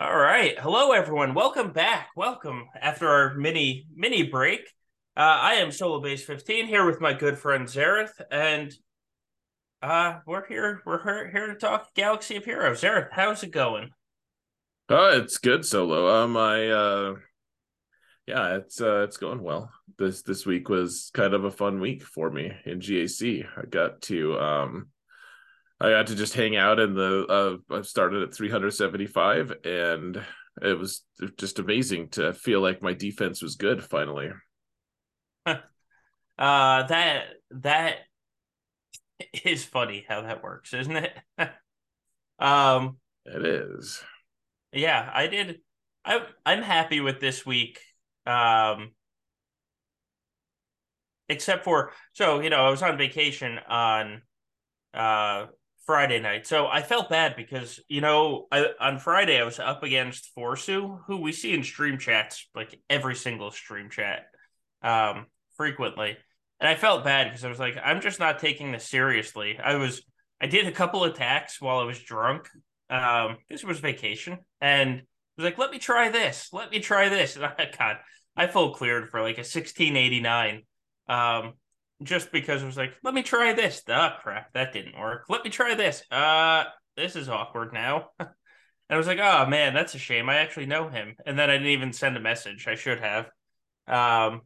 All right. Hello, everyone. Welcome back. Welcome after our mini mini break. Uh, I am Solo Bass 15 here with my good friend Xaereth, and uh, we're here. We're here, to talk Galaxy of Heroes. Xaereth, how's it going? Oh, it's good, Solo. Um, I uh, yeah, it's uh, it's going well. This this week was kind of a fun week for me in GAC. I got to um I got to just hang out in the. Uh, I started at 375, and it was just amazing to feel like my defense was good finally. uh, that that is funny how that works, isn't it? um, it is. Yeah, I did. I I'm happy with this week. Um, except for so you know I was on vacation on uh Friday night. So I felt bad because, you know, I, on Friday I was up against Forsu, who we see in stream chats, like every single stream chat, um, frequently. And I felt bad because I was like, I'm just not taking this seriously. I was, I did a couple attacks while I was drunk. Um, this was vacation. And I was like, let me try this. Let me try this. And I, God, I full cleared for like a 1689. Um, just because it was like, let me try this. Oh crap, that didn't work. Let me try this. Uh, this is awkward now. and I was like, oh man, that's a shame. I actually know him. And then I didn't even send a message. I should have. Um,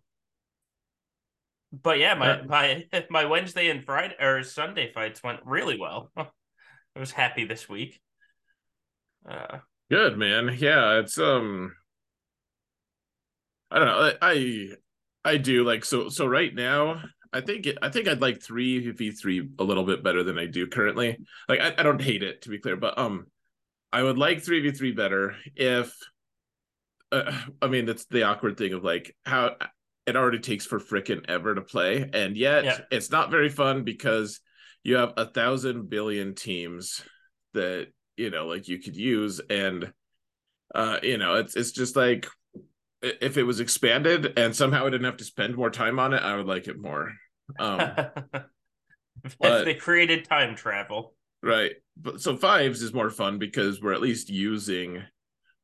but yeah, my my my Wednesday and Friday or Sunday fights went really well. I was happy this week. Uh, Good man. Yeah, it's um. I don't know. I I do like so so right now I think it, I think I'd like three v three a little bit better than I do currently. Like I, I don't hate it to be clear, but um, I would like three v three better if. Uh, I mean, that's the awkward thing of like how it already takes for frickin' ever to play, and yet yeah. it's not very fun because you have a thousand billion teams that you know like you could use, and uh, you know it's it's just like if it was expanded and somehow I didn't have to spend more time on it, I would like it more. Um, but, they created time travel. Right. But so fives is more fun because we're at least using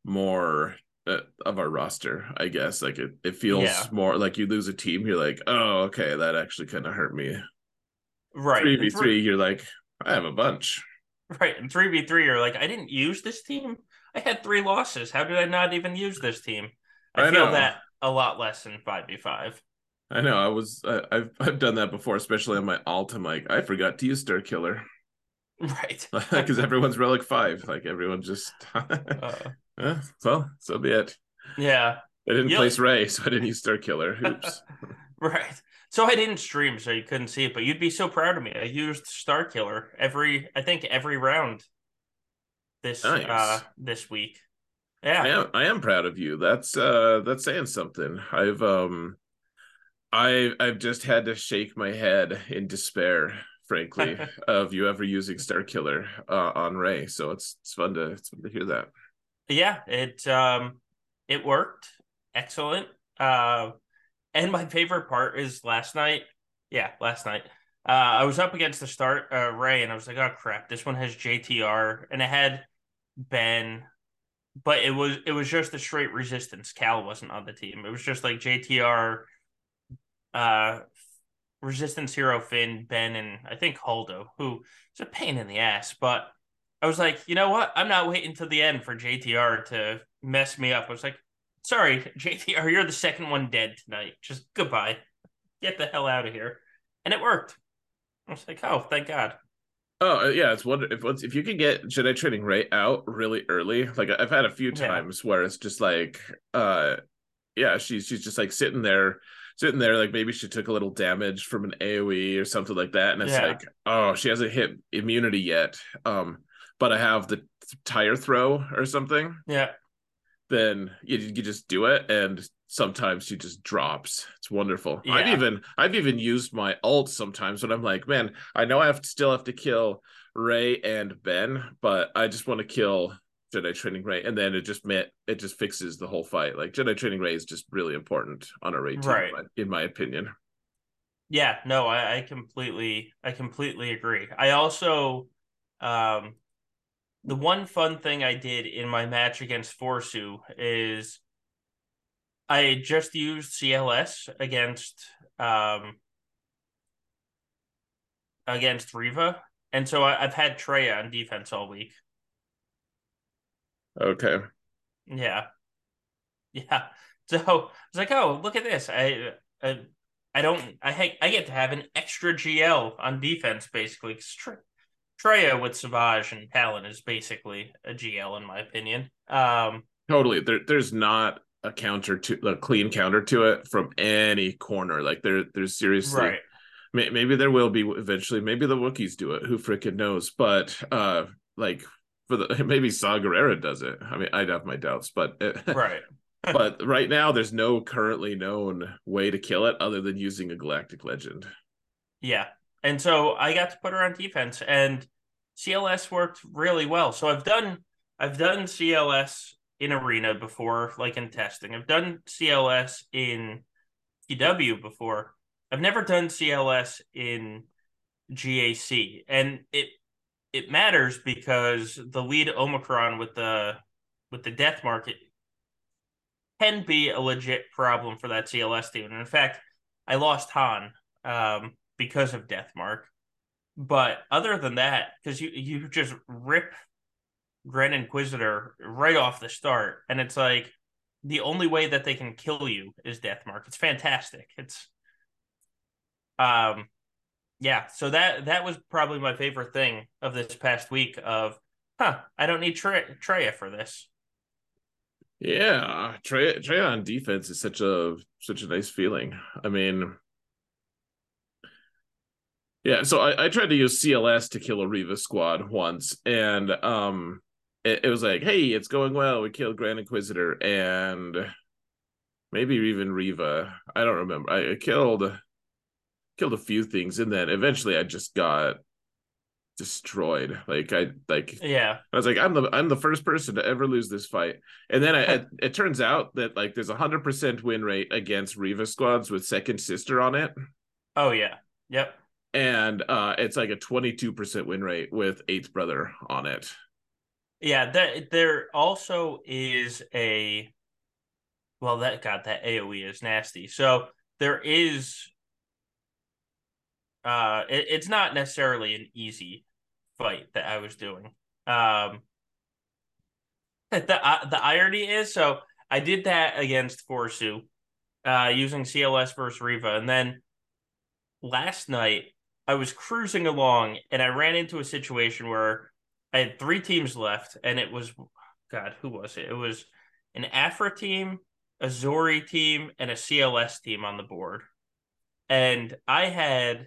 more uh, of our roster, I guess. Like it, it feels yeah. more like you lose a team, you're like, oh, okay, that actually kind of hurt me. Right. 3v3, you're like, I have a bunch. Right. And 3v3, you're like, I didn't use this team. I had three losses. How did I not even use this team? I, I feel know. that a lot less in 5v5. I know. I was. I, have I've done that before, especially on my alt. I'm like, I forgot to use Star Killer. Right. Because everyone's relic five. Like everyone just. uh, eh, well, so be it. Yeah. I didn't You'll... place Rey, so I didn't use Star Killer. Oops. right. So I didn't stream, so you couldn't see it, but you'd be so proud of me. I used Star Killer every, I think, every round this nice. uh this week. Yeah, I am. I am proud of you. That's uh that's saying something. I've um I I've just had to shake my head in despair, frankly, of you ever using Star Killer uh, on Rey. So it's it's fun to it's fun to hear that. Yeah, it um it worked. Excellent. Uh and my favorite part is last night. Yeah, last night. Uh I was up against the start uh Rey and I was like, oh crap, this one has JTR and it had Ben but it was it was just a straight resistance. Cal wasn't on the team. It was just like JTR uh, Resistance Hero Finn, Ben, and I think Holdo, who is a pain in the ass. But I was like, you know what? I'm not waiting to the end for JTR to mess me up. I was like, sorry, JTR, you're the second one dead tonight. Just goodbye. Get the hell out of here. And it worked. I was like, oh, thank God. Oh uh, yeah, it's wonder if if you can get Jedi Training Rey out really early. Like I've had a few times yeah. where it's just like, uh, yeah, she's she's just like sitting there sitting there like maybe she took a little damage from an AoE or something like that, and it's yeah. like, oh, she hasn't hit immunity yet. Um, but I have the tire throw or something. Yeah. Then you, you just do it, and sometimes she just drops. It's wonderful. Yeah. I've even I've even used my ult sometimes when I'm like, man, I know I have to still have to kill Rey and Ben, but I just want to kill Jedi Training Rey, and then it just met it just fixes the whole fight. Like Jedi Training Rey is just really important on a Rey team, right. in my opinion. Yeah, no, I, I completely I completely agree. I also um the one fun thing I did in my match against Forsu is I just used CLS against um against Reva, and so I, have had Traya on defense all week. Okay. Yeah. Yeah. So I was like, oh, look at this. I I, I don't I I get to have an extra GL on defense basically. Traya with Savage and Talon is basically a GL in my opinion. Um, totally. There, there's not a counter to a clean counter to it from any corner. Like there, there's seriously. Right. May, maybe there will be eventually. Maybe the Wookiees do it. Who freaking knows? But uh, like for the maybe Saw Gerrera does it. I mean, I'd have my doubts, but it, right. but right now, there's no currently known way to kill it other than using a Galactic Legend. Yeah, and so I got to put her on defense, and CLS worked really well. So I've done I've done CLS in arena before, like in testing. I've done CLS in PW before. I've never done CLS in GAC, and it it matters because the lead Omicron with the with the death market can be a legit problem for that CLS team. And in fact, I lost Han um, because of Death Mark. But other than that, because you you just rip Grand Inquisitor right off the start, and it's like the only way that they can kill you is Death Mark. It's fantastic. It's um yeah, so that that was probably my favorite thing of this past week of huh, I don't need Tre- Traya for this. Yeah, Trey Trey on defense is such a such a nice feeling. I mean, yeah, so I, I tried to use CLS to kill a Reva squad once, and um, it, it was like, hey, it's going well. We killed Grand Inquisitor and maybe even Reva. I don't remember. I killed killed a few things, and then eventually I just got destroyed. Like I like yeah. I was like, I'm the I'm the first person to ever lose this fight. And then I, it, it turns out that like there's a hundred percent win rate against Reva squads with second sister on it. Oh yeah. Yep. And uh it's like a 22% win rate with eighth brother on it. Yeah, that there also is a well that god that AoE is nasty. So there is uh it, it's not necessarily an easy fight that I was doing. Um, the uh, the irony is, so I did that against Forsu, uh, using CLS versus Reva, and then last night I was cruising along and I ran into a situation where I had three teams left, and it was, God, who was it? It was an Aphra team, a Zorii team, and a CLS team on the board, and I had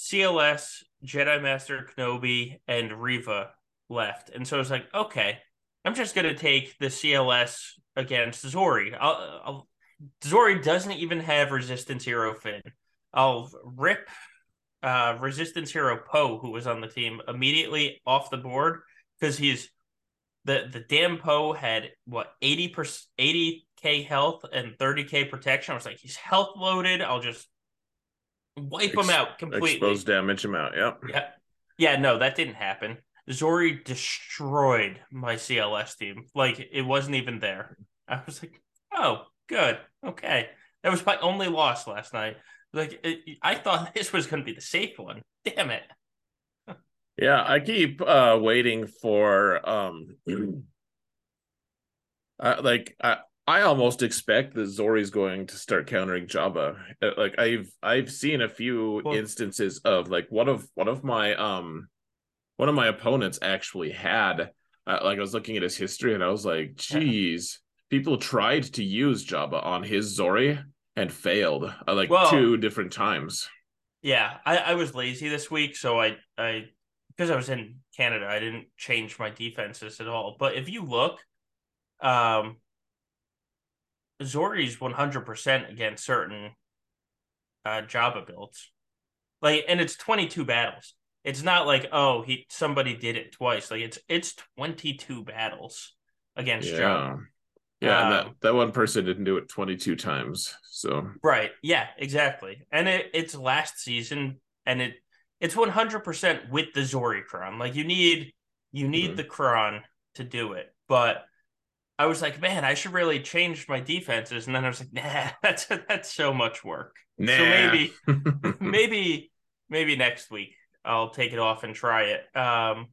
CLS, Jedi Master Kenobi, and Reva left. And so I was like, okay, I'm just going to take the CLS against Zorii. I'll, I'll, Zorii doesn't even have Resistance Hero Finn. I'll rip uh, Resistance Hero Poe, who was on the team, immediately off the board because he's the the damn Poe had what 80 per 80k health and 30k protection. I was like, he's health loaded. I'll just wipe Ex- them out completely. Expose damage them out. Yep. Yeah. Yeah. No, that didn't happen. Zorii destroyed my CLS team. Like it wasn't even there. I was like, oh, good. Okay. That was my only loss last night. Like it, I thought this was going to be the safe one. Damn it. yeah, I keep uh waiting for um uh, like I I almost expect that Zorii's going to start countering Jabba. Uh, like I've I've seen a few well, instances of like one of one of my um one of my opponents actually had uh, like I was looking at his history and I was like, geez, yeah. people tried to use Jabba on his Zorii and failed uh, like well, two different times. Yeah, I, I was lazy this week, so I I because I was in Canada, I didn't change my defenses at all. But if you look, um, Zorii's 100% against certain uh Jabba builds. Like and it's 22 battles. It's not like oh, he somebody did it twice. Like it's it's 22 battles against yeah. Jabba. Yeah, um, that, that one person didn't do it 22 times. So Right. Yeah, exactly. And it, it's last season and it it's 100% with the Zorii crown. Like you need You need Mhm. the cron to do it. But I was like, man, I should really change my defenses. And then I was like, nah, that's that's so much work. Nah. So maybe maybe maybe next week I'll take it off and try it. Um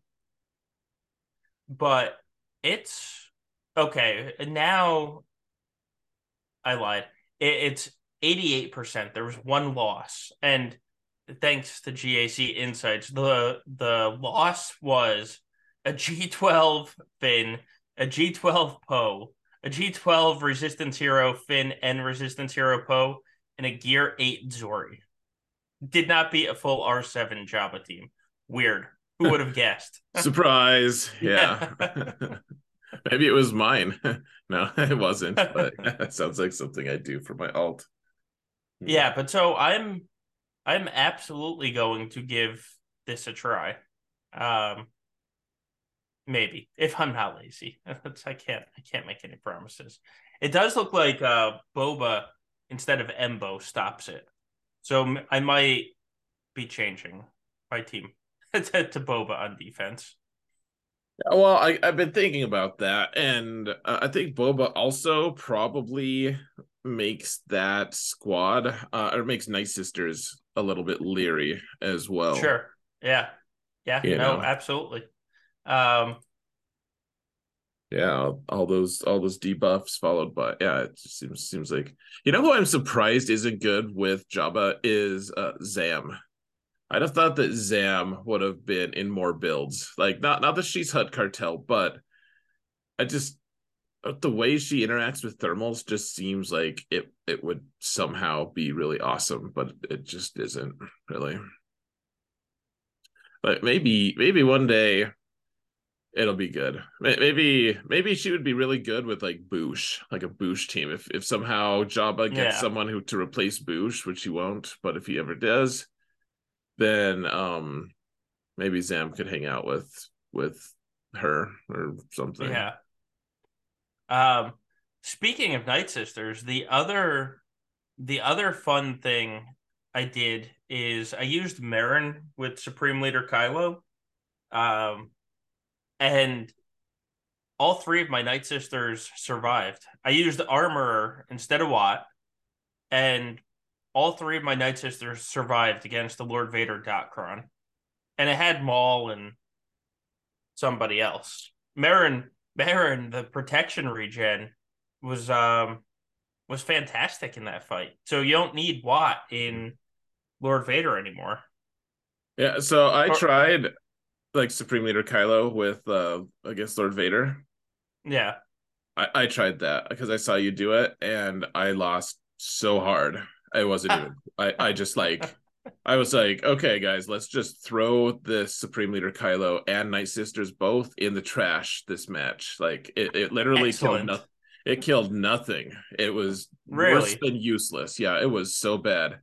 but it's okay. Now I lied. It, it's 88%. There was one loss. And thanks to GAC Insights, the the loss was a G12 Finn, a G12 Poe, a G12 Resistance Hero Finn and Resistance Hero Poe, and a Gear 8 Zorii. Did not beat a full R7 Jabba team. Weird. Who would have guessed? Surprise. Yeah. Maybe it was mine. no, it wasn't. But that sounds like something I'd do for my alt. Yeah, but so I'm I'm absolutely going to give this a try. Um maybe if I'm not lazy. I can't I can't make any promises. It does look like uh Boba instead of Embo stops it. So I might be changing my team to, to Boba on defense. Well, I, I've been thinking about that, and uh, I think Boba also probably makes that squad uh, or makes Night Sisters a little bit leery as well. Sure. Yeah. Yeah. You no, know. absolutely. Um, Yeah, all, those all those debuffs followed by yeah, it just seems seems like you know who I'm surprised isn't good with Jabba is uh, Zam. I'd have thought that Zam would have been in more builds. Like not not the She's Hut cartel, but I just uh, the way she interacts with thermals just seems like it it would somehow be really awesome, but it just isn't really. But maybe maybe one day it'll be good. Maybe maybe she would be really good with like Boushh, like a Boushh team. If if somehow Jabba gets Yeah. someone who to replace Boushh, which he won't, but if he ever does, then um maybe Zam could hang out with with her or something. Yeah. Um, speaking of Night Sisters, the other the other fun thing I did is I used Merrin with Supreme Leader Kylo. Um, and all three of my Night Sisters survived. I used armor instead of Wat, and all three of my Night Sisters survived against the Lord Vader Datacron. And it had Maul and somebody else. Merrin Merrin, the protection regen was um was fantastic in that fight. So you don't need Wat in Lord Vader anymore. Yeah, so I Or- tried like Supreme Leader Kylo with uh against Lord Vader. Yeah. I, I tried that because I saw you do it and I lost so hard. I wasn't even I, I just like I was like, okay, guys, let's just throw this Supreme Leader Kylo and Night Sisters both in the trash this match. Like it, it literally killed nothing. It killed nothing. It was Really? worse than useless. Yeah, it was so bad.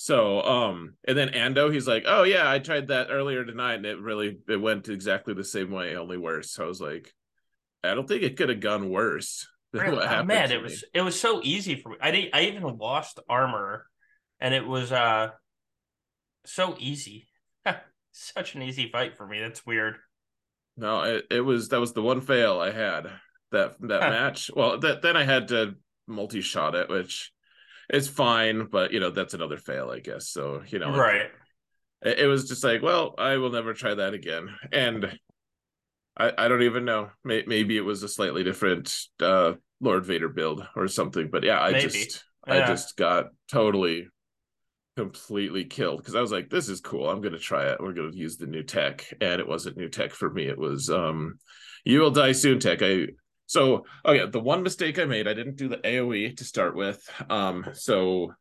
So um and then Ando, he's like, Oh yeah, I tried that earlier tonight and it really it went exactly the same way, only worse. So I was like, I don't think it could have gone worse than what Oh, happened. man, it me. was it was so easy for me. I didn't, I even lost armor, and it was uh so easy. Such an easy fight for me. That's weird. No, it, it was that was the one fail I had that that match. Well, that then I had to multi shot it, which is fine, but you know that's another fail, I guess. So you know, right. it, it was just like, well, I will never try that again, and I I don't even know. May, maybe it was a slightly different uh Lord Vader build or something, but yeah, I Maybe. just I just got totally completely killed because I was like, this is cool. I'm gonna try it. We're gonna use the new tech. And it wasn't new tech for me. It was um you will die soon tech. I so oh yeah, the one mistake I made, I didn't do the AoE to start with. Um so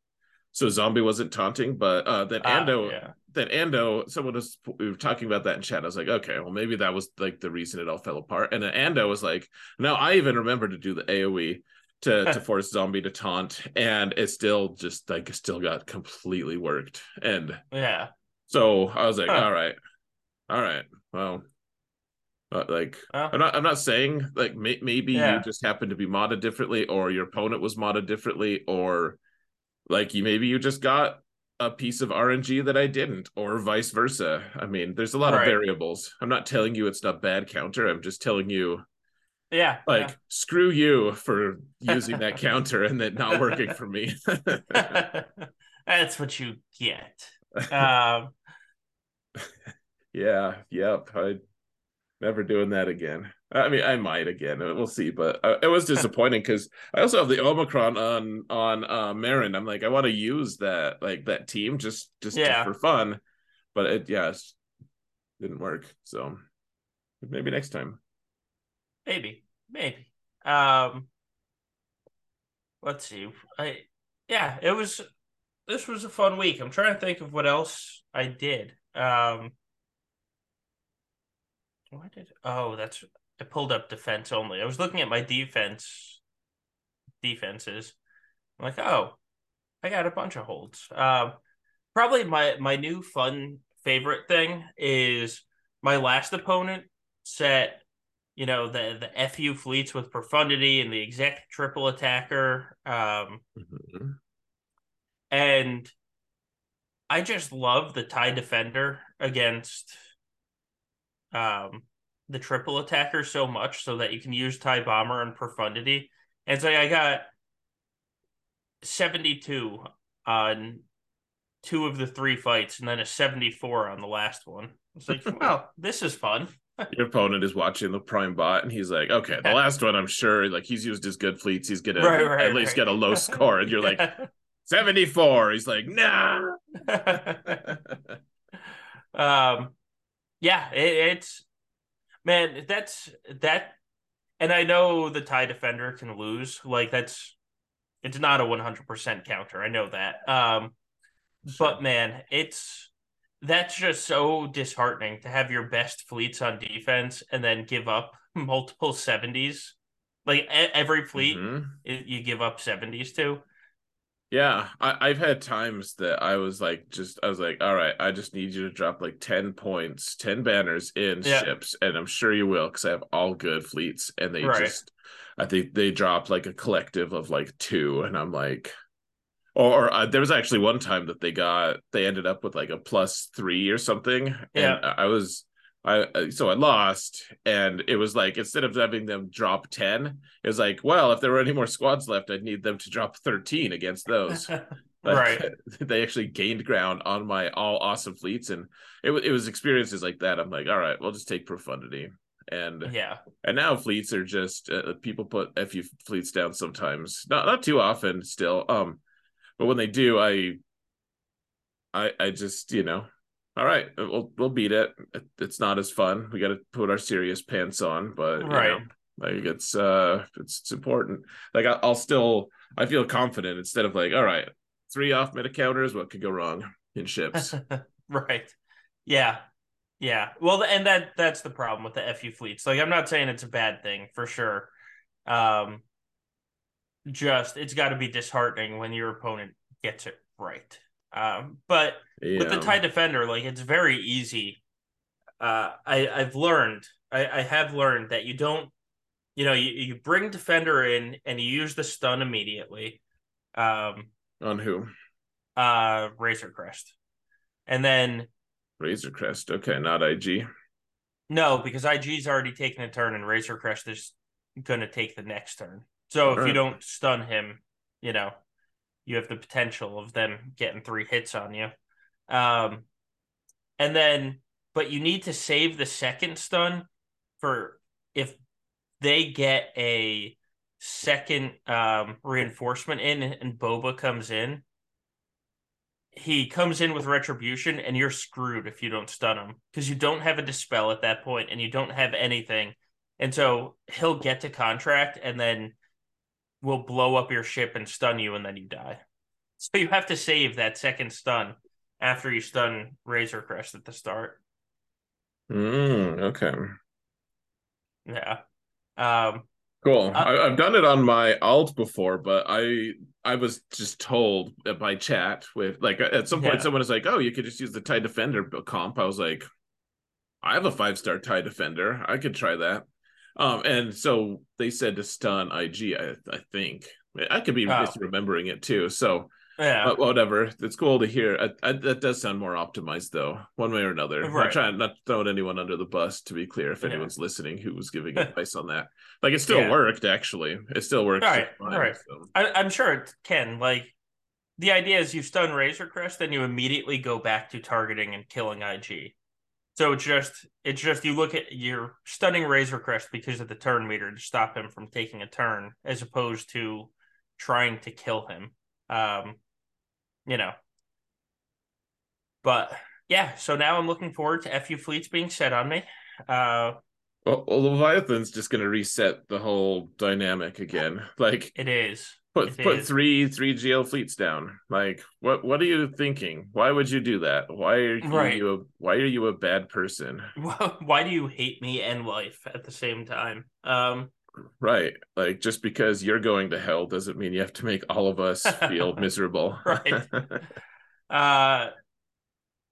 so zombie wasn't taunting, but uh then Ah, Ando yeah. then Ando, someone was we were talking about that in chat. I was like, okay, well maybe that was like the reason it all fell apart. And then Ando was like, no, I even remember to do the AoE to to force zombie to taunt, and it still just like still got completely worked. And Yeah. so I was like, Huh. all right, all right, well. Uh, like Well, I'm not. I'm not saying like may, maybe Yeah. you just happened to be modded differently, or your opponent was modded differently, or like you maybe you just got a piece of RNG that I didn't, or vice versa. I mean, there's a lot Right. of variables. I'm not telling you it's not bad counter. I'm just telling you, Yeah. like, screw you for using that counter and it not working for me. That's what you get. Um, yeah, yep. I never doing that again. I mean, I might again. We'll see. But uh, it was disappointing because I also have the Omicron on on uh, Merrin. I'm like, I want to use that like that team just just Yeah. for fun, but it yeah, it didn't work. So maybe next time. maybe, maybe. Um, let's see. I yeah, it was. This was a fun week. I'm trying to think of what else I did. Um, what did? Oh, that's. I pulled up defense only. I was looking at my defense defenses. I'm like, oh, I got a bunch of holds. Um, probably my my new fun favorite thing is my last opponent set, you know, the the FU fleets with profundity and the exact triple attacker. Um, Mhm. and I just love the tie defender against um the triple attacker so much so that you can use tie bomber and profundity. And so I got 72 on two of the three fights and then a 74 on the last one. It's like, well, this is fun. Your opponent is watching the prime bot, and he's like, "Okay, the last one, I'm sure, like he's used his good fleets. He's gonna Right, right, at least right. get a low score." And you're like, "74." He's like, "Nah." um yeah it, it's man that's that and i know the tie defender can lose like that's it's not a 100% counter i know that um but man it's that's just so disheartening to have your best fleets on defense and then give up multiple 70s like every fleet Mhm. you give up 70s to Yeah, I, I've had times that I was like, just I was like, all right, I just need you to drop like ten points, ten banners in Yeah. ships, and I'm sure you will because I have all good fleets, and they Right. just, I think they dropped like a collective of like two, and I'm like, or, uh, there was actually one time that they got, they ended up with like a plus three or something, Yeah. and I was. I uh, so I lost, and it was like instead of having them drop ten, it was like, well, if there were any more squads left, I'd need them to drop thirteen against those. Right they actually gained ground on my all awesome fleets, and it it was experiences like that. I'm like, all right, we'll just take profundity, and yeah and now fleets are just uh, people put a few fleets down sometimes, not not too often still, um, but when they do, I I I just you know. All right, we'll we'll beat it. It- It's not as fun. We got to put our serious pants on, but you Right. know, like it's uh it's, it's important. Like I, I'll still I feel confident instead of like all right three off meta counters. What could go wrong in ships? right. Yeah. Yeah. Well, and that that's the problem with the FU fleets. Like I'm not saying it's a bad thing for sure. Um just it's got to be disheartening when your opponent gets it right. Um but with the Yeah. tie defender, like it's very easy. Uh I I've learned I I have learned that you don't you know, you, you bring defender in and you use the stun immediately. Um on who? uh Razor Crest. And then Razor Crest. Okay, not IG. No, because IG's already taken a turn and Razor Crest is going to take the next turn. So if you don't stun him, you know, you have the potential of them getting three hits on you. Um, and then, but you need to save the second stun for if they get a second um, reinforcement in and Boba comes in. He comes in with retribution, and you're screwed if you don't stun him because you don't have a dispel at that point, and you don't have anything, and so he'll get to contract, and then will blow up your ship and stun you, and then you die. So you have to save that second stun after you stun Razor Crest at the start. Mm, okay. Yeah. Um. Cool. Uh, I, I've done it on my alt before, but I I was just told by chat with like at some point Yeah. someone was like, "Oh, you could just use the tie defender comp." I was like, "I have a five star tie defender. I could try that." Um, and so they said to stun IG. I I think I could be Oh. misremembering it too. So Yeah. But whatever. It's cool to hear. I, I, that does sound more optimized, though, one way or another. Right. Not trying, not throwing anyone under the bus. To be clear, if Yeah. anyone's listening who was giving advice on that, like it still Yeah. worked. Actually, it still works. Right, fine, right. so. I, I'm sure it can. Like, the idea is you stun Razor Crest, then you immediately go back to targeting and killing IG. So it's just it's just you look at you're stunning Razor Crest because of the turn meter to stop him from taking a turn, as opposed to trying to kill him. Um, you know. But yeah, so now I'm looking forward to FU fleets being set on me. Uh, Well, Leviathan's just going to reset the whole dynamic again. Like it is. Put put three three GL fleets down. Like what what are you thinking? Why would you do that? Why are you, Right. you a why are you a bad person? Why do you hate me and life at the same time? Um, Right. Like just because you're going to hell doesn't mean you have to make all of us feel miserable. Right. uh,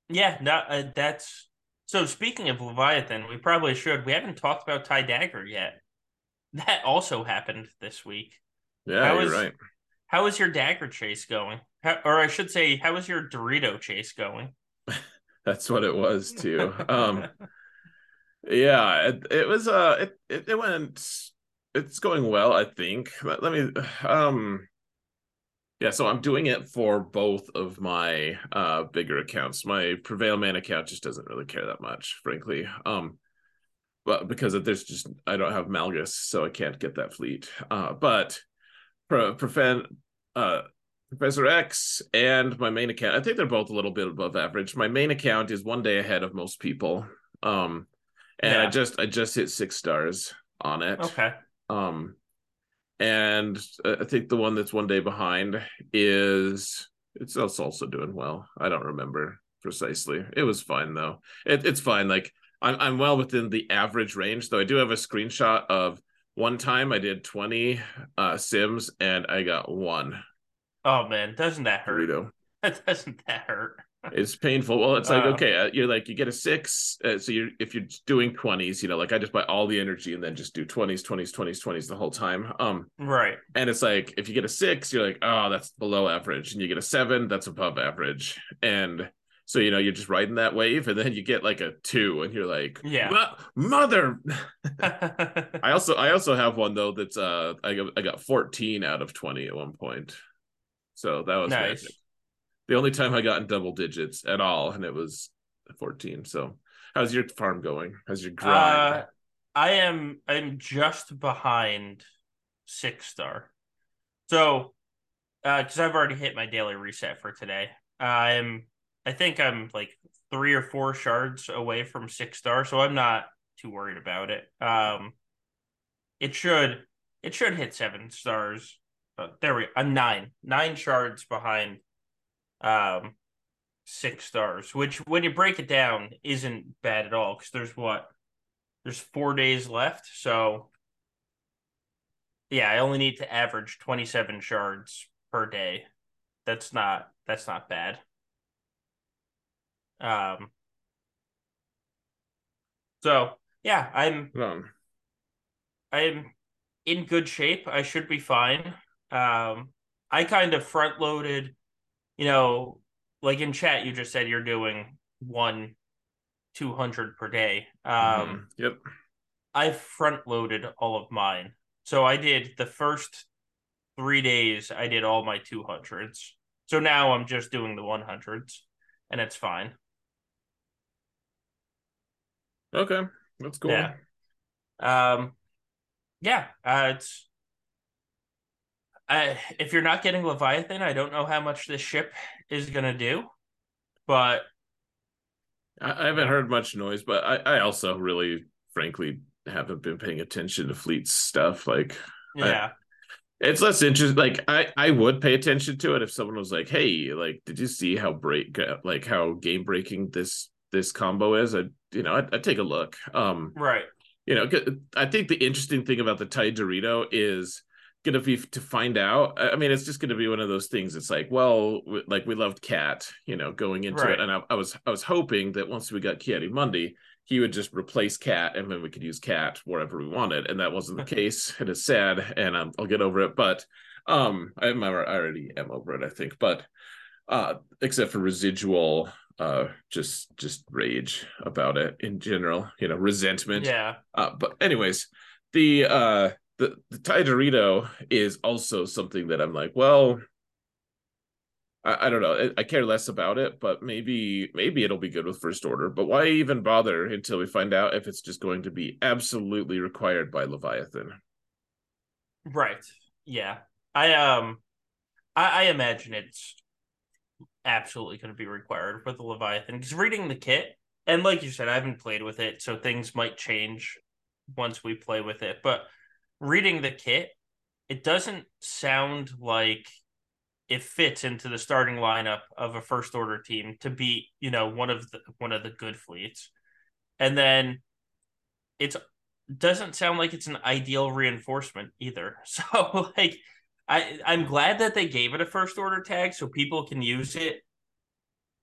yeah, no, uh, that's so. Speaking of Leviathan, we probably should. We haven't talked about TIE Dagger yet. That also happened this week. Yeah, How you're is- right. How is your dagger chase going? How, or I should say, how is your Dorito chase going? That's what it was too. Um yeah, it, it was uh it, it it went it's going well, I think. Let, let me um yeah, so I'm doing it for both of my uh bigger accounts. My Prevail Man account just doesn't really care that much, frankly. Um but because there's just I don't have Malgus, so I can't get that fleet. Uh but Pro, Profen, uh Professor X and my main account, I think they're both a little bit above average. My main account is one day ahead of most people. Um and I just I just hit six stars on it. okay. Um, and I think the one that's one day behind is it's also also doing well. I don't remember precisely. It was fine though. It, it's fine. Like I'm I'm well within the average range. Though I do have a screenshot of one time I did 20 uh sims and I got one Oh man, doesn't that hurt? burrito. doesn't that hurt? It's painful. Well, it's like Uh. okay, uh, you're like you get a six. Uh, so you're if you're doing twenties, you know, like I just buy all the energy and then just do twenties, twenties, twenties, twenties the whole time. Um, Right. and it's like if you get a six, you're like, oh, that's below average, and you get a seven, that's above average, and so you know you're just riding that wave, and then you get like a two, and you're like, Yeah. Mother. I also I also have one though that's uh I got, I got 14 out of 20 at one point, so that was nice. magic. The only time I got in double digits at all, and it was 14. So, how's your farm going? How's your grind? Uh, I am I'm just behind six star. So, uh, because I've already hit my daily reset for today. I'm I think I'm like three or four shards away from six star, so I'm not too worried about it. Um, it should it should hit seven stars. Uh, there we I'm nine nine shards behind. Um, six stars, which when you break it down isn't bad at all because there's what there's four days left, so yeah, I only need to average 27 shards per day. That's not that's not bad. Um so yeah, I'm Um, I'm in good shape. I should be fine. Um I kind of front loaded, you know, like in chat you just said you're doing one 200 per day. Um mhm. yep. I front loaded all of mine. So I did the first three days, I did all my 200s. So now I'm just doing the 100s, and it's fine. Okay, that's cool. Yeah. Um, yeah, uh, it's. I, if you're not getting Leviathan, I don't know how much this ship is going to do, but I, I haven't heard much noise, but I, I also really, frankly, haven't been paying attention to fleet stuff. Like, I- yeah, it's less interesting. Like, I I would pay attention to it if someone was like, "Hey, like, did you see how break, like, how game breaking this this combo is?" I, you know, I'd, I'd take a look. Um, right. you know, I think the interesting thing about the TIE Dorito is gonna be to find out. I I mean, it's just gonna be one of those things. It's like, well, like we loved Cat, you know, going into Right. it, and I, I was I was hoping that once we got Ki-Adi-Mundi, he would just replace Cat, and then we could use Cat wherever we wanted, and that wasn't the case. It is sad, and um, I'll get over it, but. Um, I'm I already am over it, I think, but uh, except for residual uh just just rage about it in general you know resentment Yeah. uh but anyways the uh the the TIE Dorito is also something that I'm like well I, I don't know I, I care less about it but maybe maybe it'll be good with first order but why even bother until we find out if it's just going to be absolutely required by Leviathan Right. Yeah. I um I, I imagine it's absolutely going to be required for the Leviathan because reading the kit and like you said, I haven't played with it, so things might change once we play with it. But reading the kit, it doesn't sound like it fits into the starting lineup of a first order team to be, you know, one of the one of the good fleets. And then it's doesn't sound like it's an ideal reinforcement either. So like I I'm glad that they gave it a first order tag so people can use it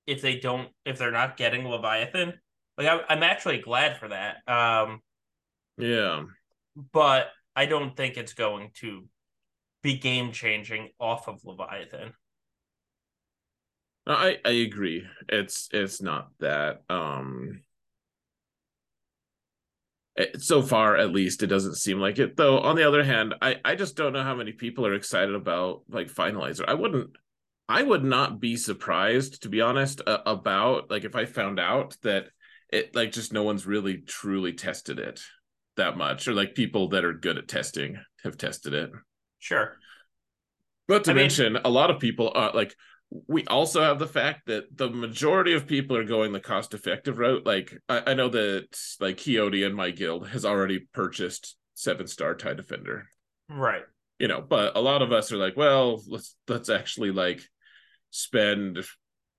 if they don't if they're not getting Leviathan. Like I, I'm actually glad for that. Um, yeah but I don't think it's going to be game changing off of Leviathan. I I agree it's it's not that um so far at least it doesn't seem like it though. On the other hand i i just don't know how many people are excited about like finalizer. I wouldn't i would not be surprised to be honest uh, about like if i found out that it like just no one's really truly tested it that much or like people that are good at testing have tested it. Sure. but to I mean- mention a lot of people are like we also have the fact that the majority of people are going the cost effective route. Like I, I know that like Coyote and my guild has already purchased seven star tie defender. Right. You know, but a lot of us are like, well, let's let's actually like spend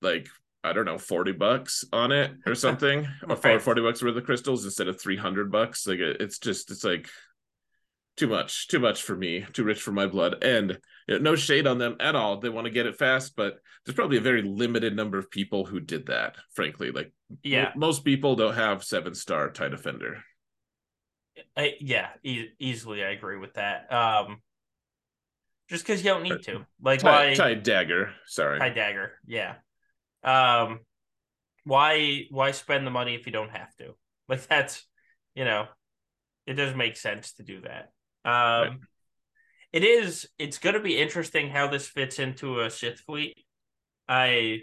like I don't know, 40 bucks on it or something, or Right. 40 bucks worth of crystals instead of 300 bucks. Like it's just, it's like too much, too much for me, too rich for my blood. And you know, no shade on them at all. They want to get it fast, but there's probably a very limited number of people who did that, frankly. Like Yeah. mo- most people don't have seven star tie defender. I, yeah. E- easily, I agree with that. Um, just because you don't need to. Like Tie, why tie dagger, sorry. tie dagger? Yeah. Um, why why spend the money if you don't have to? Like that's you know, it doesn't make sense to do that. Um, Right. It is. It's going to be interesting how this fits into a Sith fleet. I,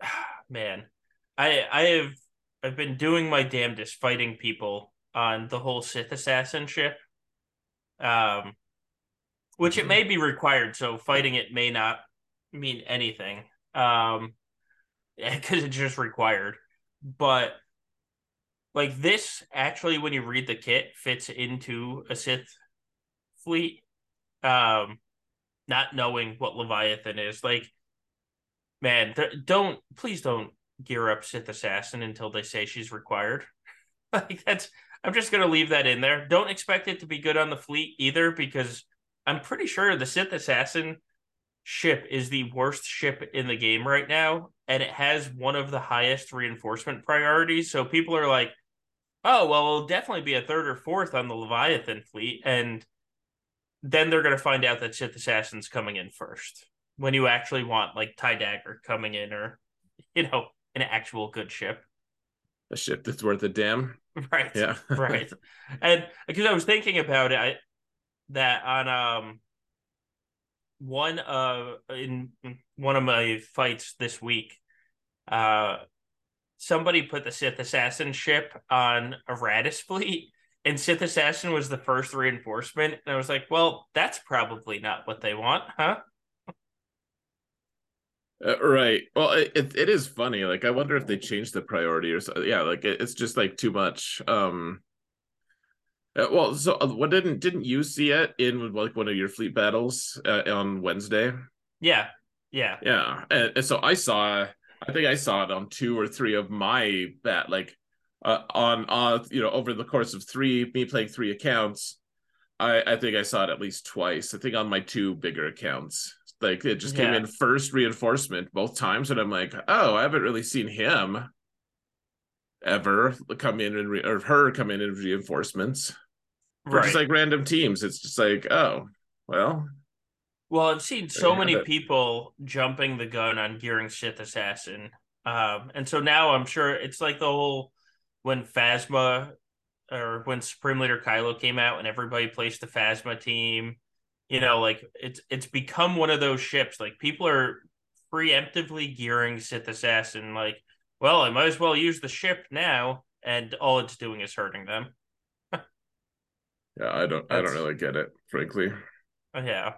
man, I I have I've been doing my damnedest fighting people on the whole Sith assassin ship. Um, which it Mhm. may be required, so fighting it may not mean anything. Um, because it's just required. But like this, actually, when you read the kit, fits into a Sith fleet. Um, not knowing what Leviathan is, like, man, don't please don't gear up Sith assassin until they say she's required. like that's, I'm just gonna leave that in there. Don't expect it to be good on the fleet either, because I'm pretty sure the Sith assassin ship is the worst ship in the game right now, and it has one of the highest reinforcement priorities. So people are like, "Oh, well, it'll definitely be a third or fourth on the Leviathan fleet," and then they're going to find out that Sith Assassin's coming in first. When you actually want like Tie Dagger coming in, or you know, an actual good ship, A ship that's worth a damn. right? Yeah. right. And because I was thinking about it, I that on um one uh in one of my fights this week, uh somebody put the Sith Assassin ship on a Raddus fleet, and Sith Assassin was the first reinforcement. And I was like, well, that's probably not what they want, huh? Uh, right. Well, it, it it is funny. Like, I wonder if they changed the priority or so. Yeah, like it, it's just like too much. Um. uh, well, so uh, what didn't didn't you see it in like one of your fleet battles uh, on Wednesday? Yeah. Yeah. Yeah, and, and so I saw. I think I saw it on two or three of my bat. Like, uh, on on you know over the course of three, me playing three accounts. I I think I saw it at least twice. I think on my two bigger accounts. Like it just came Yeah. in first reinforcement both times, and I'm like, oh, I haven't really seen him ever come in and re- or her come in in reinforcements for Right. just like random teams. It's just like, oh, well, well, I've seen so many people jumping the gun on gearing Sith Assassin. Um, and so now I'm sure it's like the whole when Phasma or when Supreme Leader Kylo came out and everybody placed the Phasma team, you know, like it's it's become one of those ships. Like people are preemptively gearing Sith Assassin, like, well, I might as well use the ship now, and all it's doing is hurting them. yeah, I don't I don't really get it, frankly. Yeah.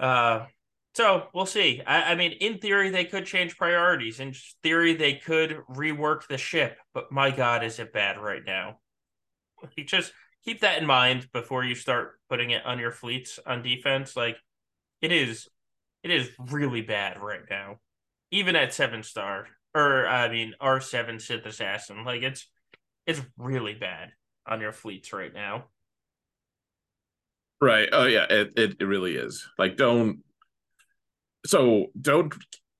Uh, so we'll see. I, I mean, in theory, they could change priorities. In theory, they could rework the ship. But my God, is it bad right now? You just keep that in mind before you start putting it on your fleets on defense. Like it is, it is really bad right now. Even at seven star, or I mean, R seven Sith Assassin. Like it's, it's really bad on your fleets right now. Right. Oh yeah, it, it it really is. Like don't so don't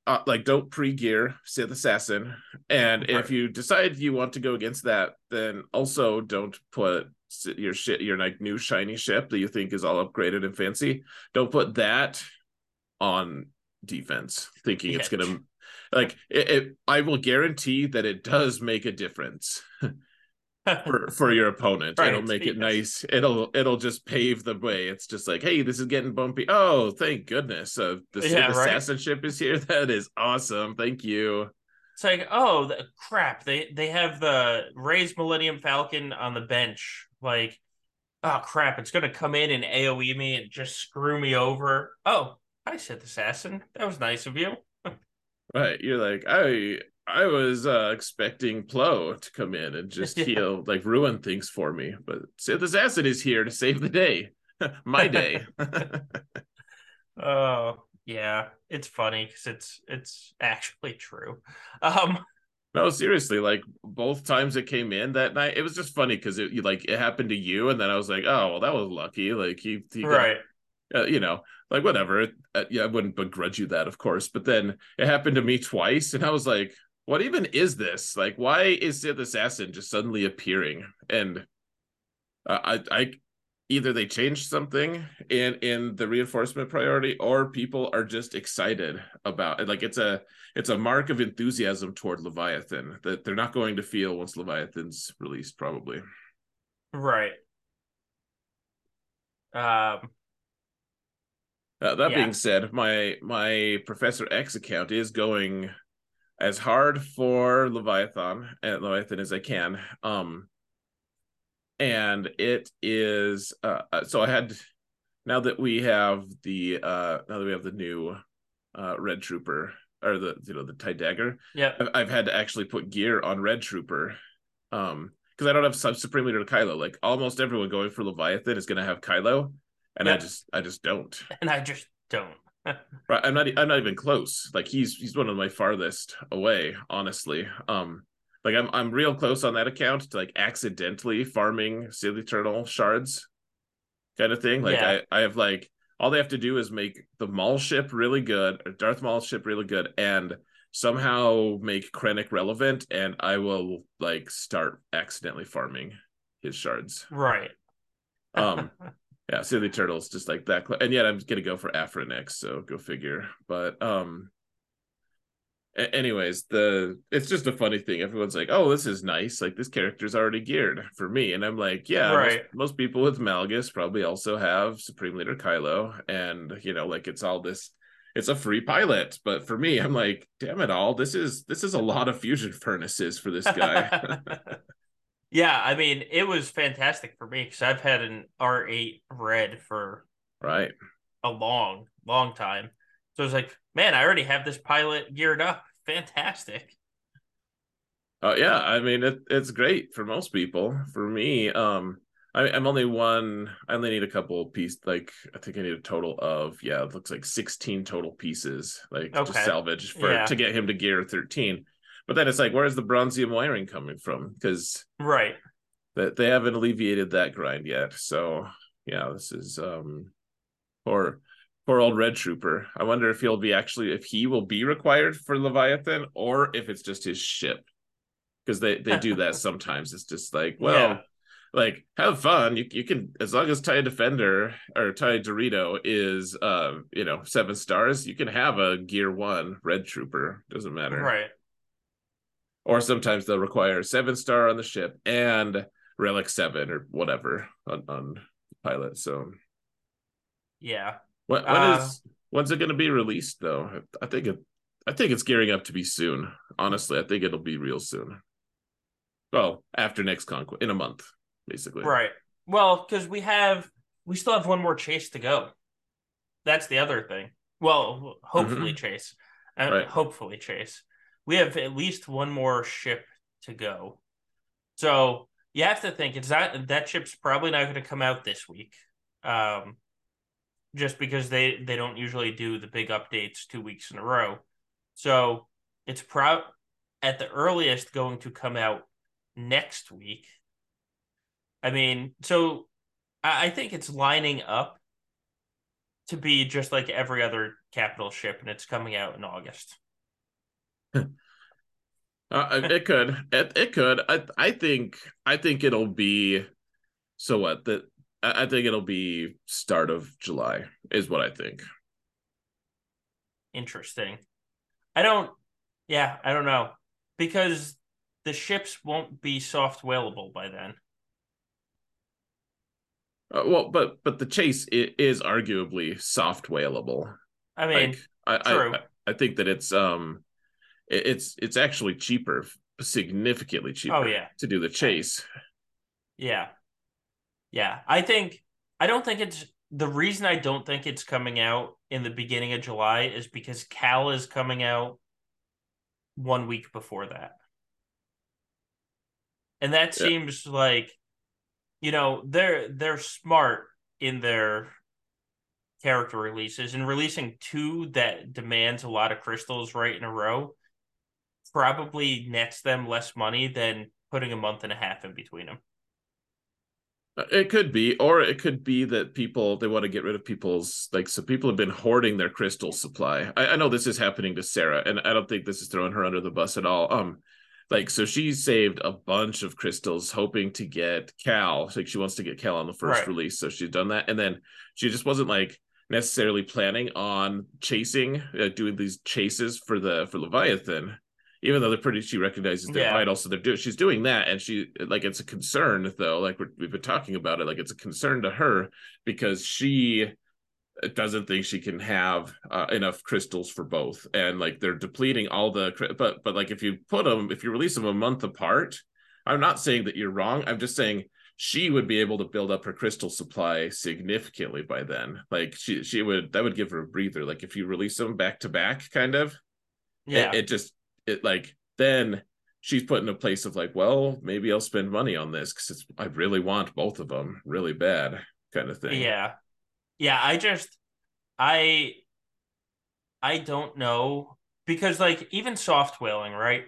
uh, like don't pre-gear Sith Assassin. And Right. if you decide you want to go against that, then also don't put your shit your like new shiny ship that you think is all upgraded and fancy. Don't put that on defense thinking it's gonna like it, it i will guarantee that it does make a difference for for your opponent. Right, it'll make it nice. It'll it'll just pave the way. It's just like, hey, this is getting bumpy. Oh, thank goodness. Uh, the Yeah, right. assassin ship is here. That is awesome. Thank you. It's like, oh the, crap! They they have the Rey's Millennium Falcon on the bench. Like, oh crap! It's gonna come in and AOE me and just screw me over. Oh, I said assassin. That was nice of you. Right. You're like, I I was uh expecting Plo to come in and just Yeah. heal, like ruin things for me. But Sith assassin is here to save the day. My day. Oh yeah, it's funny because it's it's actually true. Um, No, seriously, like both times it came in that night, it was just funny because it like it happened to you, and then I was like, oh well, that was lucky. Like he, he got right. uh, you know, like whatever. Uh, yeah, I wouldn't begrudge you that, of course. But then it happened to me twice, and I was like, "What even is this? Like, why is Sith Assassin just suddenly appearing?" And uh, I, I, either they changed something in in the reinforcement priority, or people are just excited about it. Like it's a it's a mark of enthusiasm toward Leviathan that they're not going to feel once Leviathan's released, probably. Right. Um, Uh, that Yeah. being said, my my Professor X account is going as hard for Leviathan and Leviathan as I can. Um, and it is uh, uh, so I had now that we have the uh now that we have the new uh Red Trooper or the you know the tie dagger, yeah. I've, I've had to actually put gear on Red Trooper, um, because I don't have Sub Supreme Leader Kylo. Like almost everyone going for Leviathan is going to have Kylo, and I just I just don't. And I just don't. Right, I'm not. I'm not even close. Like he's he's one of my farthest away. Honestly, um, like I'm I'm real close on that account to like accidentally farming Silly Turtle shards, kind of thing. Like Yeah. I I have like all they have to do is make the Maul ship really good, or Darth Maul ship really good, and somehow make Krennic relevant, and I will like start accidentally farming his shards. Right. Um, yeah, Silly Turtle's just like that. Cl- and yet I'm gonna go for Aphra next, so go figure. But um a- anyways, the it's just a funny thing. Everyone's like, oh, this is nice. Like this character's already geared for me. And I'm like, yeah, most, most people with Malgus probably also have Supreme Leader Kylo, and you know, like it's all this it's a free pilot. But for me, I'm like, damn it all, this is this is a lot of fusion furnaces for this guy. yeah, I mean, it was fantastic for me because I've had an R8 red for right. a long, long time. So I was like, man, I already have this pilot geared up. Fantastic. Uh, yeah, I mean it, it's great for most people. For me, um, I, I'm only one. I only need a couple piece. Like I think I need a total of yeah, it looks like 16 total pieces. Like Okay. just salvage for Yeah. to get him to gear 13. But then it's like, where's the bronzium wiring coming from? Because Right. that they haven't alleviated that grind yet. So yeah, this is um, poor poor old Red Trooper. I wonder if he'll be actually if he will be required for Leviathan or if it's just his ship because they they do that sometimes. It's just like, well, Yeah. like have fun. You you can as long as TIE Defender or TIE Dorito is uh you know seven stars, you can have a Gear One Red Trooper. Doesn't matter, right? Or sometimes they'll require seven star on the ship and Relic Seven or whatever on on pilot. So yeah, when, when uh, is when's it going to be released though? I think it I think it's gearing up to be soon. Honestly, I think it'll be real soon. Well, after next conquest in a month basically. Right. Well, because we have we still have one more chase to go. That's the other thing. Well, hopefully mm-hmm. chase. Uh, right. Hopefully chase. We have at least one more ship to go. So you have to think it's that that ship's probably not going to come out this week. Um, just because they they don't usually do the big updates two weeks in a row. So it's pro at the earliest going to come out next week I mean, so I, I think it's lining up to be just like every other capital ship, and it's coming out in August. Uh, it could. It, it could. I I think I think it'll be so what that I think it'll be start of July is what I think. Interesting. I don't yeah, I don't know. Because the ships won't be soft whalable by then. Uh, well, but but the chase is arguably soft whalable. I mean, like, I, I, I think that it's um, it's it's actually cheaper, significantly cheaper. Oh yeah, to do the chase. Yeah, yeah. I think I don't think it's the reason I don't think it's coming out in the beginning of July is because Cal is coming out one week before that, and that yeah. seems like you know they're they're smart in their character releases and releasing two that demands a lot of crystals right in a row probably nets them less money than putting a month and a half in between them uh, it could be or it could be that people they want to get rid of people's like so people have been hoarding their crystal supply. I, I know this is happening to sarah and i don't think this is throwing her under the bus at all um like so she saved a bunch of crystals hoping to get cal like she wants to get cal on the first right. release so she's done that and then she just wasn't like necessarily planning on chasing uh, doing these chases for the for leviathan even though they're pretty she recognizes they're yeah. vital so they're doing she's doing that and she like it's a concern though like we've been talking about it like it's a concern to her because she doesn't think she can have uh, enough crystals for both and like they're depleting all the but but like if you put them if you release them a month apart i'm not saying that you're wrong i'm just saying she would be able to build up her crystal supply significantly by then like she she would that would give her a breather like if you release them back to back kind of yeah it, it just it like then she's put in a place of like well maybe i'll spend money on this because it's i really want both of them really bad kind of thing yeah yeah, I just I I don't know because like even soft whaling, right?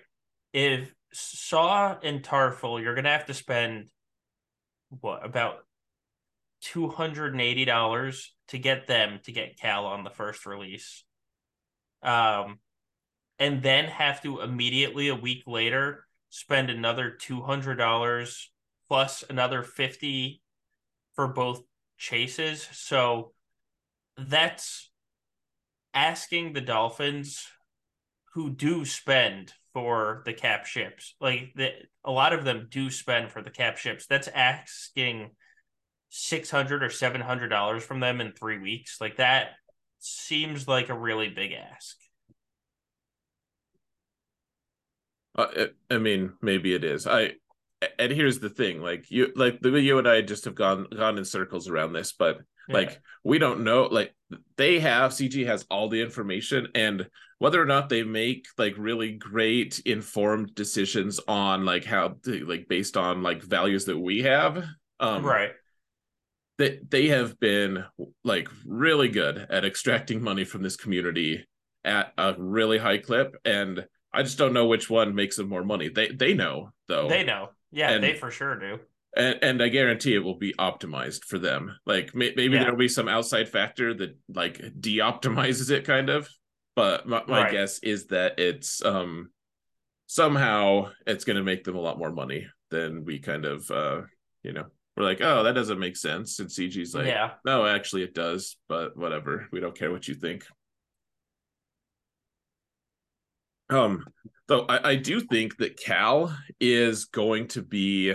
If Saw and Tarfful, you're gonna have to spend what about two hundred and eighty dollars to get them to get Cal on the first release. Um and then have to immediately a week later spend another two hundred dollars plus another fifty for both chases. So that's asking the Dolphins who do spend for the cap ships. Like the, a lot of them do spend for the cap ships. That's asking six hundred or seven hundred dollars from them in three weeks. Like that seems like a really big ask. Uh, I mean, maybe it is. I and here's the thing like you like the you and i just have gone gone in circles around this but yeah. like we don't know like they have cg has all the information and whether or not they make like really great informed decisions on like how like based on like values that we have um right they they have been like really good at extracting money from this community at a really high clip and I just don't know which one makes them more money. They they know though. They know. Yeah, and, they for sure do. And, and I guarantee it will be optimized for them. Like may, maybe yeah. there'll be some outside factor that like de-optimizes it, kind of. But my, my right. guess is that it's um somehow it's going to make them a lot more money than we kind of uh you know we're like, oh, that doesn't make sense. And CG's like, yeah. no, actually it does, but whatever. We don't care what you think. Um, though I, I do think that Cal is going to be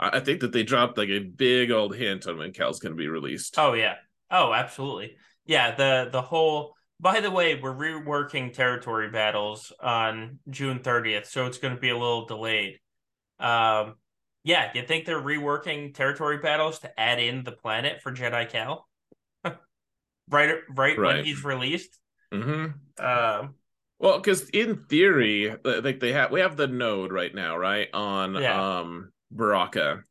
I think that they dropped like a big old hint on when Cal's going to be released. Oh yeah. Oh, absolutely. Yeah, the the whole by the way, we're reworking territory battles on June 30th, so it's going to be a little delayed. Um yeah, you think they're reworking territory battles to add in the planet for Jedi Cal? right, right right when he's released? Mhm. Um well, because in theory, like they have, we have the node right now, right on yeah. um Bracca.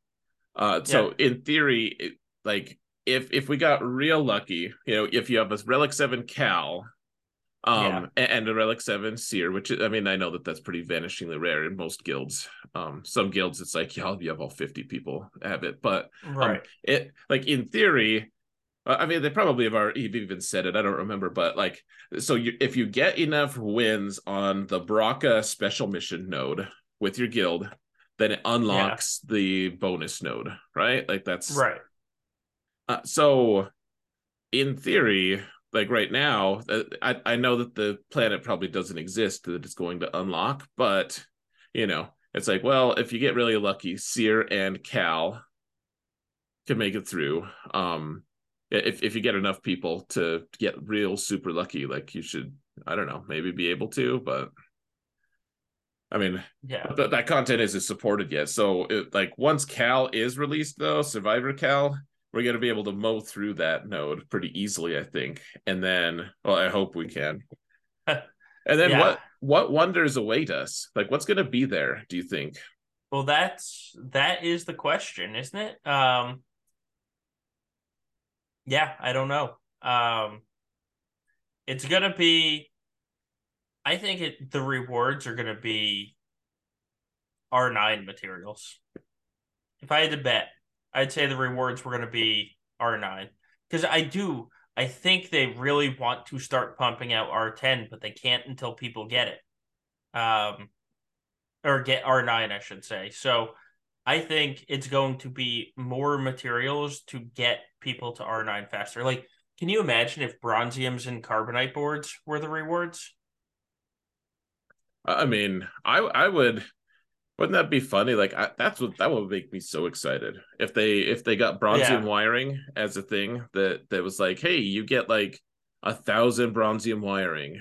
Uh, so yeah. in theory, it, like if if we got real lucky, you know, if you have a Relic Seven Cal, um, yeah. and, a Relic Seven Cere, which I mean, I know that that's pretty vanishingly rare in most guilds. Um, some guilds it's like yeah, you have all fifty people have it, but um, right, it like in theory, I mean, they probably have already even said it. I don't remember, but like, so you, if you get enough wins on the Bracca special mission node with your guild, then it unlocks yeah. the bonus node, right? Like that's right. Uh, so, in theory, like right now, uh, I I know that the planet probably doesn't exist that it's going to unlock, but you know, it's like, well, if you get really lucky, Cere and Cal can make it through. Um, if if you get enough people to get real super lucky, like you should, I don't know, maybe be able to, but I mean, yeah, th- that content isn't supported yet. So, it, like, once Cal is released, though, Survivor Cal, we're going to be able to mow through that node pretty easily, I think. And then, well, I hope we can. and then yeah. what what wonders await us? Like, what's going to be there? Do you think? Well, that's that is the question, isn't it? Um, yeah, I don't know. Um, it's gonna be. I think it the rewards are gonna be R nine materials. If I had to bet, I'd say the rewards were gonna be R nine because I do. I think they really want to start pumping out R ten, but they can't until people get it. Um, or get R nine, I should say. So I think it's going to be more materials to get people to R9 faster. Like, can you imagine if bronziums and carbonite boards were the rewards? I mean, I I would wouldn't that be funny? Like I, that's what that would make me so excited if they if they got bronzium yeah. wiring as a thing that that was like, hey, you get like a thousand bronzium wiring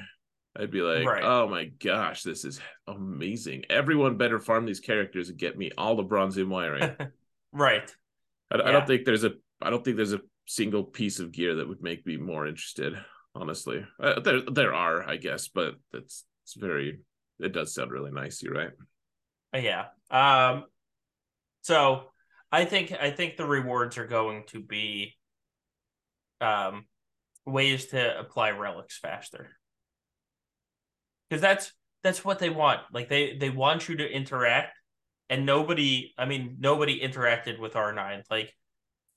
I'd be like, right. oh my gosh, this is amazing. Everyone better farm these characters and get me all the bronzium wiring. right. I, yeah. I, don't think there's a I don't think there's a single piece of gear that would make me more interested. Honestly, uh, there there are, I guess, but that's it's very. It does sound really nice. You're right. Uh, yeah. Um. So I think I think the rewards are going to be um ways to apply relics faster because that's that's what they want. Like they they want you to interact, and nobody. I mean, nobody interacted with R nine. Like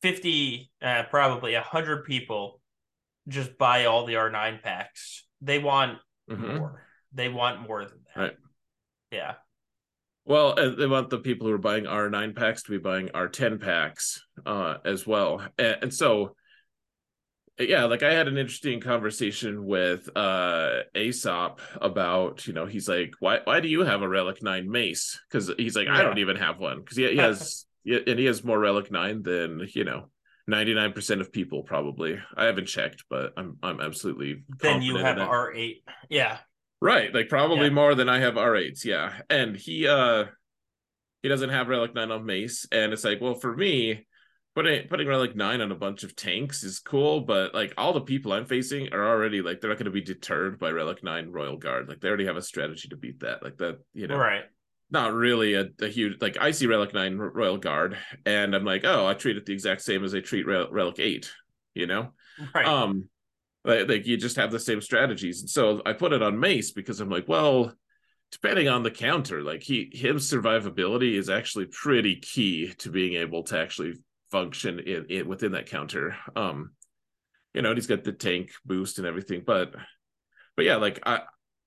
fifty, uh, probably hundred people just buy all the R nine packs. They want mm-hmm. more. They want more than that. Right. Yeah. Well, they want the people who are buying R9 packs to be buying R10 packs uh, as well. And, and so yeah like i had an interesting conversation with uh aesop about you know he's like why why do you have a relic 9 mace? Because he's like yeah. i don't even have one. Because he, he has and he has more relic 9 than you know 99% of people probably. I haven't checked but i'm i'm absolutely then you have r8 yeah. Right like probably yeah. more than i have r8s yeah. And he uh he doesn't have relic 9 on mace and it's like well for me putting putting relic nine on a bunch of tanks is cool, but like all the people I'm facing are already like they're not going to be deterred by relic nine royal guard. Like they already have a strategy to beat that. Like that, you know, right? Not really a, a huge like I see relic nine royal guard, and I'm like, oh, I treat it the exact same as I treat Rel- relic eight. You know, right? Um, like, like you just have the same strategies, and so I put it on mace because I'm like, well depending on the counter like he his survivability is actually pretty key to being able to actually function in, in within that counter. Um, you know, and he's got the tank boost and everything, but but yeah, like I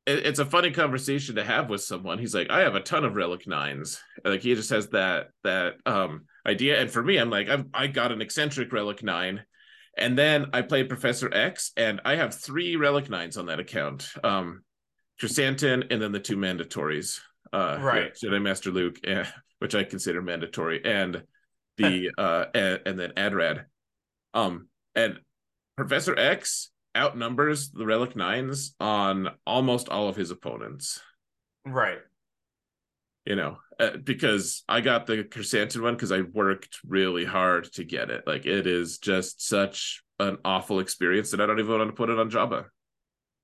it, it's a funny conversation to have with someone. He's like, I have a ton of relic nines. Like he just has that that um idea. And for me, I'm like, I've I got an eccentric relic nine. And then I played Professor X, and I have three relic nines on that account. Um Chrysanthemum, and then the two mandatories. Uh Right. Jedi Master Luke, eh, which I consider mandatory, and the uh and, and then Adrad. Um and Professor X outnumbers the Relic Nines on almost all of his opponents. Right. You know, uh, because I got the Chrysanthemum one because I worked really hard to get it. Like it is just such an awful experience that I don't even want to put it on Jabba.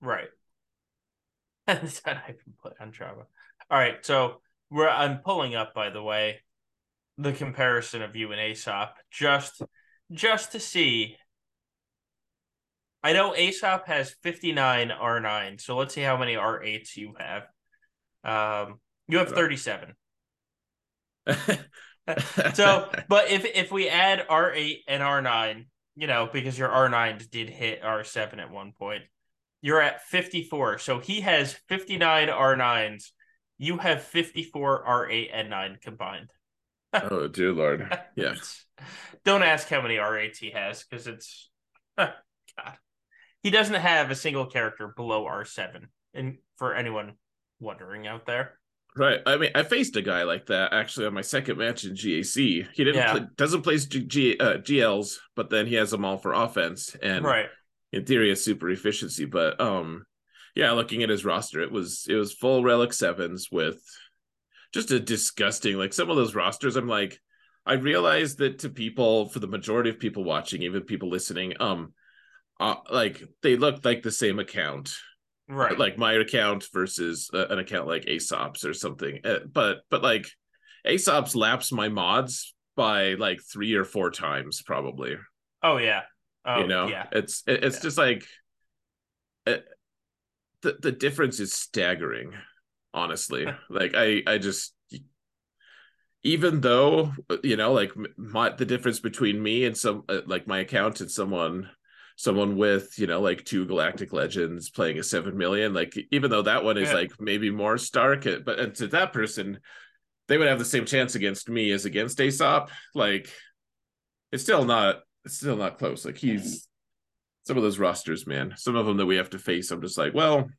Right. That's not even put on Jabba. All right, so we're I'm pulling up by the way the comparison of you and Aesop just just to see. I know Aesop has 59 R9, so let's see how many R8s you have. Um you have 37. So, but if if we add R8 and R9, you know, because your R9s did hit R7 at one point, you're at 54. So he has 59 R9s. You have 54 R8 and 9 combined. Oh dear lord. Yeah. Don't ask how many R8s he has because it's God. He doesn't have a single character below R7. And for anyone wondering out there. Right. I mean, I faced a guy like that actually on my second match in GAC. He didn't Yeah. play, doesn't play G, G, uh, GLs, but then he has them all for offense, and Right. in theory, it's super efficiency. But um, yeah, looking at his roster, it was it was full relic sevens with just a disgusting like some of those rosters. I'm like, I realized that to people, for the majority of people watching, even people listening, um, uh, like they looked like the same account Right. like my account versus uh, an account like Aesop's or something. Uh, but but like Aesop's laps my mods by like three or four times probably. oh yeah. Oh you know, yeah. it's it, it's Yeah. just like it, the the difference is staggering. Honestly, like I I just even though you know like my the difference between me and some uh, like my account and someone someone with you know like two galactic legends playing a 7 million like even though that one is Yeah. like maybe more stark uh, but and to that person they would have the same chance against me as against aesop. Like it's still not it's still not close. Like he's some of those rosters man some of them that we have to face i'm just like well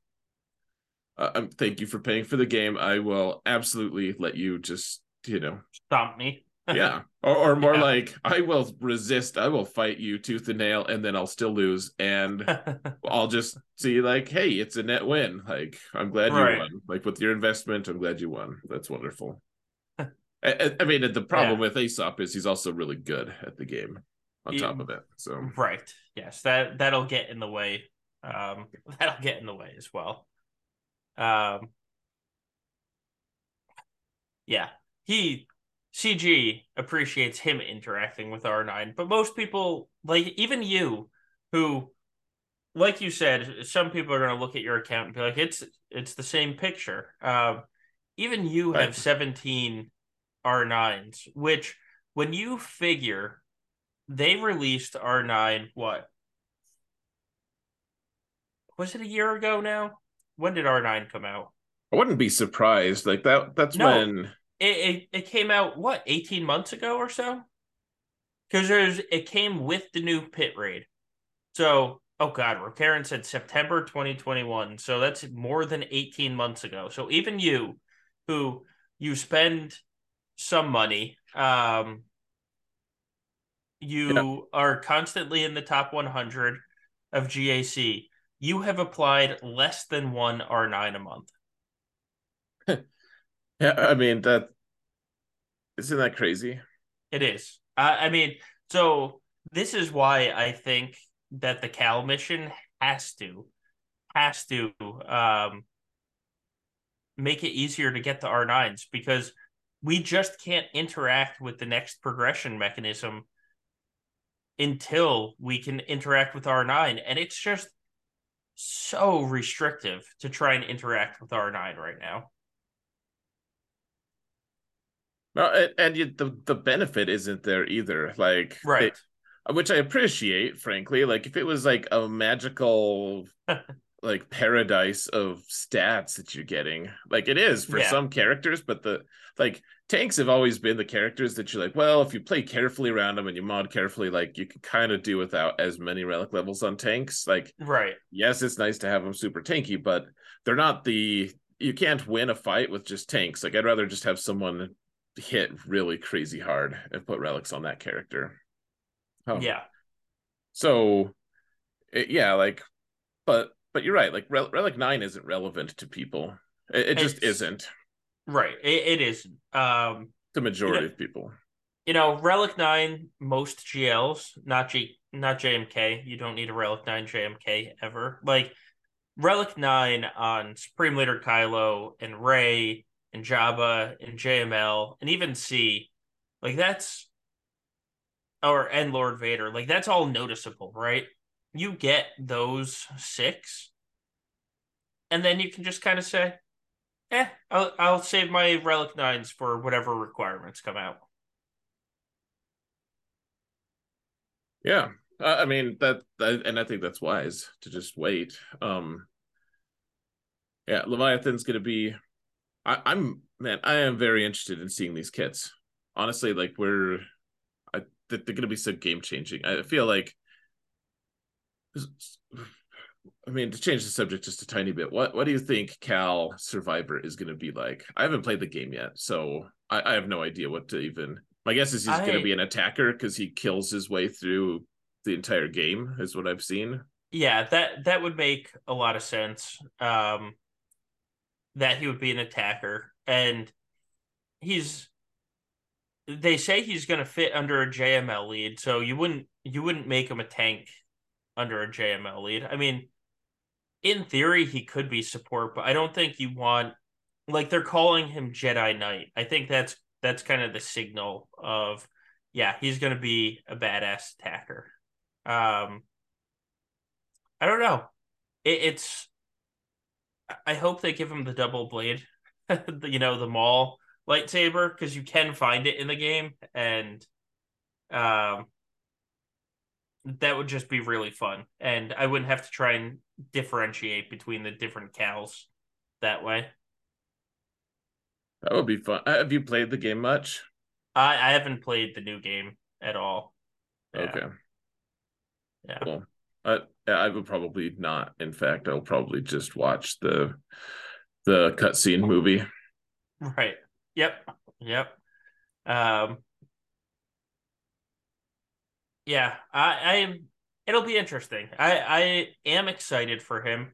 uh, um, thank you for paying for the game i will absolutely let you just you know Stomp me. yeah or, or more Yeah. like i will resist i will fight you tooth and nail and then i'll still lose and i'll just see like hey it's a net win like i'm glad you won like with your investment i'm glad you won that's wonderful I, I- mean the problem Yeah. with aesop is he's also really good at the game on top of it so Right. Yes, that that'll get in the way. Um, that'll get in the way as well. Um, yeah, he CG appreciates him interacting with R9, but most people, like even you, who, like you said, some people are going to look at your account and be like, "It's it's the same picture." Um, even you have 17 R9s, which when you figure they released R9 what was it a year ago now? When did R9 come out? i wouldn't be surprised like that that's No. when It it, it came out what 18 months ago or so? Because there's it came with the new pit raid. So oh god, Karen said September 2021. So that's more than 18 months ago. So even you, who you spend some money, um you Yeah. are constantly in the top 100 of GAC. You have applied less than one R9 a month. yeah i mean that isn't that crazy It is. I, I mean, so this is why I think that the Cal mission has to has to um make it easier to get the R9s because we just can't interact with the next progression mechanism until we can interact with R9 and it's just so restrictive to try and interact with R9 right now. no and, and you, the the benefit isn't there either like Right. it- which I appreciate, frankly. Like if it was like a magical like paradise of stats that you're getting. Like it is for Yeah. some characters, but the like tanks have always been the characters that you're like, well, if you play carefully around them and you mod carefully, like you can kind of do without as many relic levels on tanks. Like, Right. yes, it's nice to have them super tanky, but they're not the you can't win a fight with just tanks. Like I'd rather just have someone hit really crazy hard and put relics on that character. Um, Yeah. So, it, yeah, like, but but you're right. Like Rel- Relic Nine isn't relevant to people. It, it just isn't. Right. It, it is. Um, The majority Yeah. of people. you know, Relic Nine, most GLs, not G, not JMK. You don't need a Relic Nine JMK ever. Like Relic Nine on Supreme Leader Kylo and Rey and Jabba and JML and even C, like that's or and Lord Vader, like that's all noticeable, right? You get those six, and then you can just kind of say, "Eh, I'll I'll save my Relic Nines for whatever requirements come out." Yeah. I mean that, that, and I think that's wise to just wait. Um, yeah, Leviathan's gonna be. I, I'm man, I am very interested in seeing these kits. Honestly, like we're, I they're gonna be so game changing. I feel like. I mean, to change the subject just a tiny bit, what what do you think Cal Survivor is going to be like? I haven't played the game yet, so I, I have no idea what to even. My guess is he's going to be an attacker because he kills his way through the entire game, is what I've seen. Yeah, that that would make a lot of sense. Um, that he would be an attacker, and he's. They say he's going to fit under a JML lead, so you wouldn't you wouldn't make him a tank under a JML lead. I mean, in theory, he could be support, but I don't think you want like they're calling him Jedi Knight. I think that's that's kind of the signal of yeah, he's going to be a badass attacker. Um, I don't know. It, it's. I hope they give him the double blade, you know, the Maul lightsaber because you can find it in the game, and um, that would just be really fun, and I wouldn't have to try and differentiate between the different Cals that way. That would be fun. Uh, Have you played the game much? I I haven't played the new game at all. Yeah. Okay. Yeah. Cool. Uh, I would probably not. In fact, I'll probably just watch the the cutscene movie. Right. Yep. Yep. Um Yeah, I I am it'll be interesting. I I am excited for him.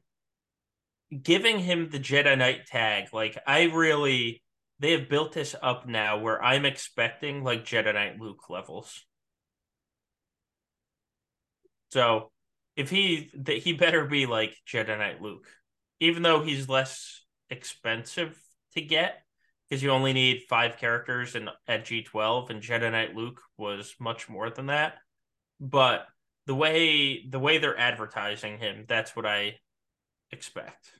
Giving him the Jedi Knight tag, like I really they have built this up now where I'm expecting like Jedi Knight Luke levels. So, if he that he better be like Jedi Knight Luke, even though he's less expensive to get because you only need five characters and at G12 and Jedi Knight Luke was much more than that. But the way the way they're advertising him, that's what I expect.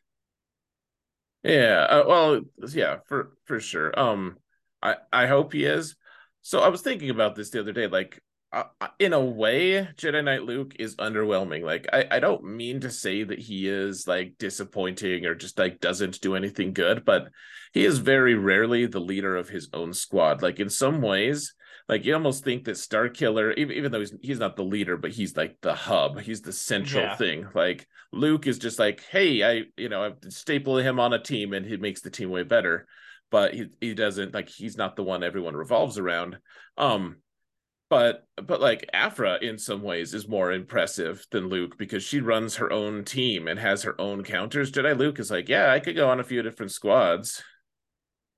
Yeah. Uh, well, yeah, for for sure. Um, I I hope he is. So I was thinking about this the other day. Like, uh, uh, in a way, Jedi Knight Luke is underwhelming. Like, I I don't mean to say that he is like disappointing or just like doesn't do anything good, but he is very rarely the leader of his own squad. Like in some ways, like you almost think that Star Killer, even, even though he's he's not the leader, but he's like the hub. He's the central Yeah. thing. Like Luke is just like, hey, I you know I staple him on a team and he makes the team way better. But he he doesn't like he's not the one everyone revolves around. Um, but but like Aphra in some ways is more impressive than Luke because she runs her own team and has her own counters. Jedi Luke is like, yeah, I could go on a few different squads.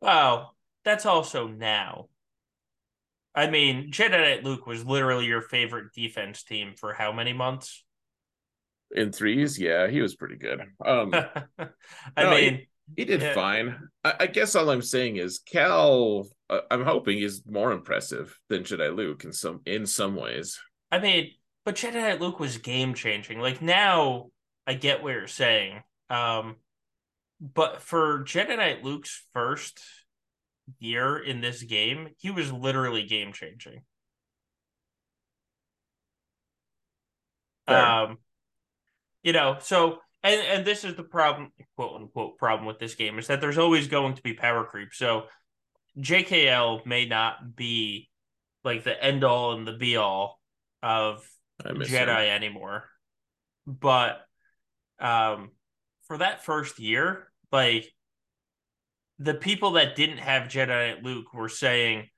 Wow, that's also now. I mean, Jedi Knight Luke was literally your favorite defense team for how many months? in threes yeah he was pretty good um I No, mean, he did Yeah. fine I, I guess all i'm saying is cal uh, i'm hoping is more impressive than jedi luke in some in some ways I mean, but Jedi Knight Luke was game changing. Like now, I get what you're saying. Um, but for Jedi Knight Luke's first year in this game, he was literally game changing. Fair. Um, you know, so and and this is the problem, quote unquote, problem with this game is that there's always going to be power creep. So JKL may not be like the end all and the be all of Jedi him. anymore, but um, for that first year, like the people that didn't have Jedi Knight Luke were saying,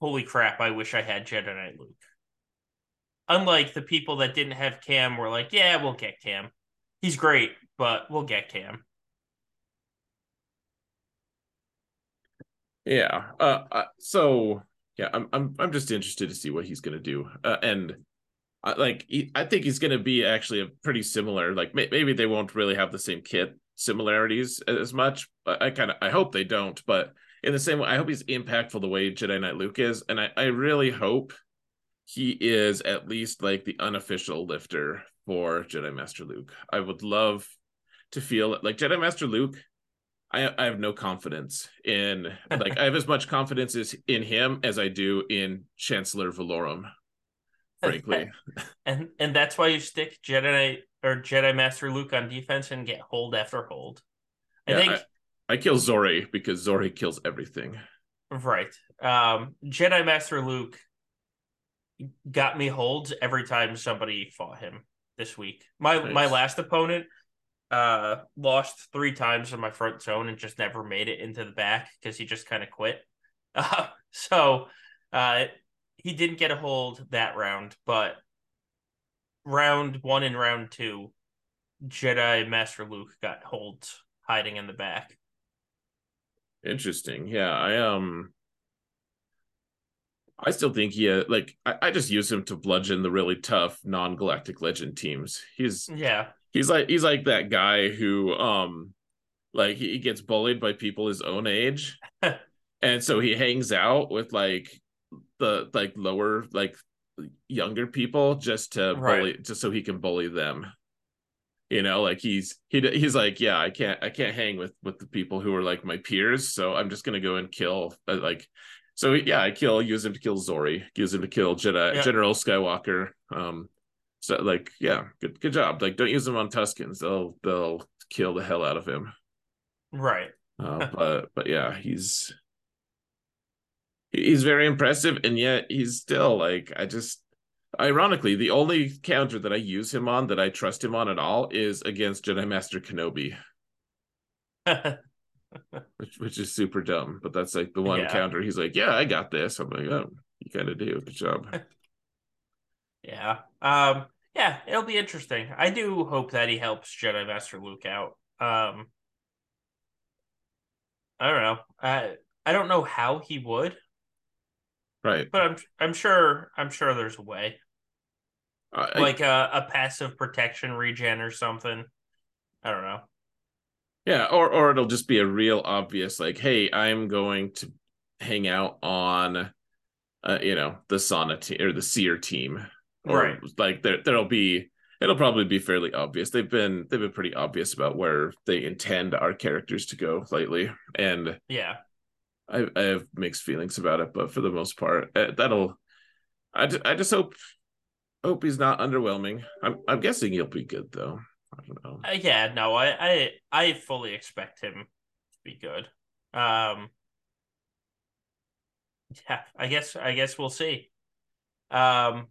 "Holy crap! I wish I had Jedi Knight Luke." Unlike the people that didn't have Cam, were like, "Yeah, we'll get Cam. He's great, but we'll get Cam." Yeah. Uh, uh, so yeah, I'm I'm I'm just interested to see what he's gonna do, uh, and uh, like he, I think he's gonna be actually a pretty similar. Like may, maybe they won't really have the same kit similarities as much. I kind of I hope they don't, but in the same way, I hope he's impactful the way Jedi Knight Luke is, and I I really hope he is at least like the unofficial lifter for Jedi Master Luke. I would love to feel like Jedi Master Luke I, I have no confidence in like I have as much confidence as in him as I do in Chancellor Valorum, frankly. and and that's why you stick Jedi or Jedi Master Luke on defense and get hold after hold. I yeah, think I, I kill Zorii because Zorii kills everything. Right. Um Jedi Master Luke got me holds every time somebody fought him this week. My nice. my last opponent uh lost three times in my front zone and just never made it into the back because he just kind of quit uh, so uh he didn't get a hold that round but round one and round two jedi master luke got holds hiding in the back. Interesting. Yeah i um I still think he uh, like I, I just use him to bludgeon the really tough non-galactic legend teams. He's yeah. he's like he's like that guy who um like he gets bullied by people his own age. And so he hangs out with like the like lower like younger people just to right. bully just so he can bully them you know like he's he he's like yeah i can't i can't hang with with the people who are like my peers so i'm just gonna go and kill uh, like so yeah i kill use him to kill zorii use him to kill jedi yeah. general skywalker um so like, yeah, good good job. Like, don't use them on Tuskens; they'll they'll kill the hell out of him. Right. uh, but but yeah, he's he's very impressive, and yet he's still like I just ironically the only counter that I use him on that I trust him on at all is against Jedi Master Kenobi. which which is super dumb, but that's like the one yeah. counter. He's like, "Yeah, I got this." I'm like, "Oh, you kind of do. Good job." Yeah. Um, yeah, it'll be interesting. I do hope that he helps Jedi Master Luke out. Um, I don't know. I I don't know how he would. Right. But I'm I'm sure I'm sure there's a way. Uh, like a, a passive protection regen or something. I don't know. Yeah, or or it'll just be a real obvious like, hey, I'm going to hang out on uh, you know, the Sana team or the Cere team or right. like there there'll be it'll probably be fairly obvious. They've been they've been pretty obvious about where they intend our characters to go lately, and yeah, I, I have mixed feelings about it, but for the most part, uh, that'll. I I just hope hope he's not underwhelming. I'm I'm guessing he'll be good though. I don't know. Uh, yeah, no, I I I fully expect him to be good. Um. Yeah, I guess I guess we'll see. Um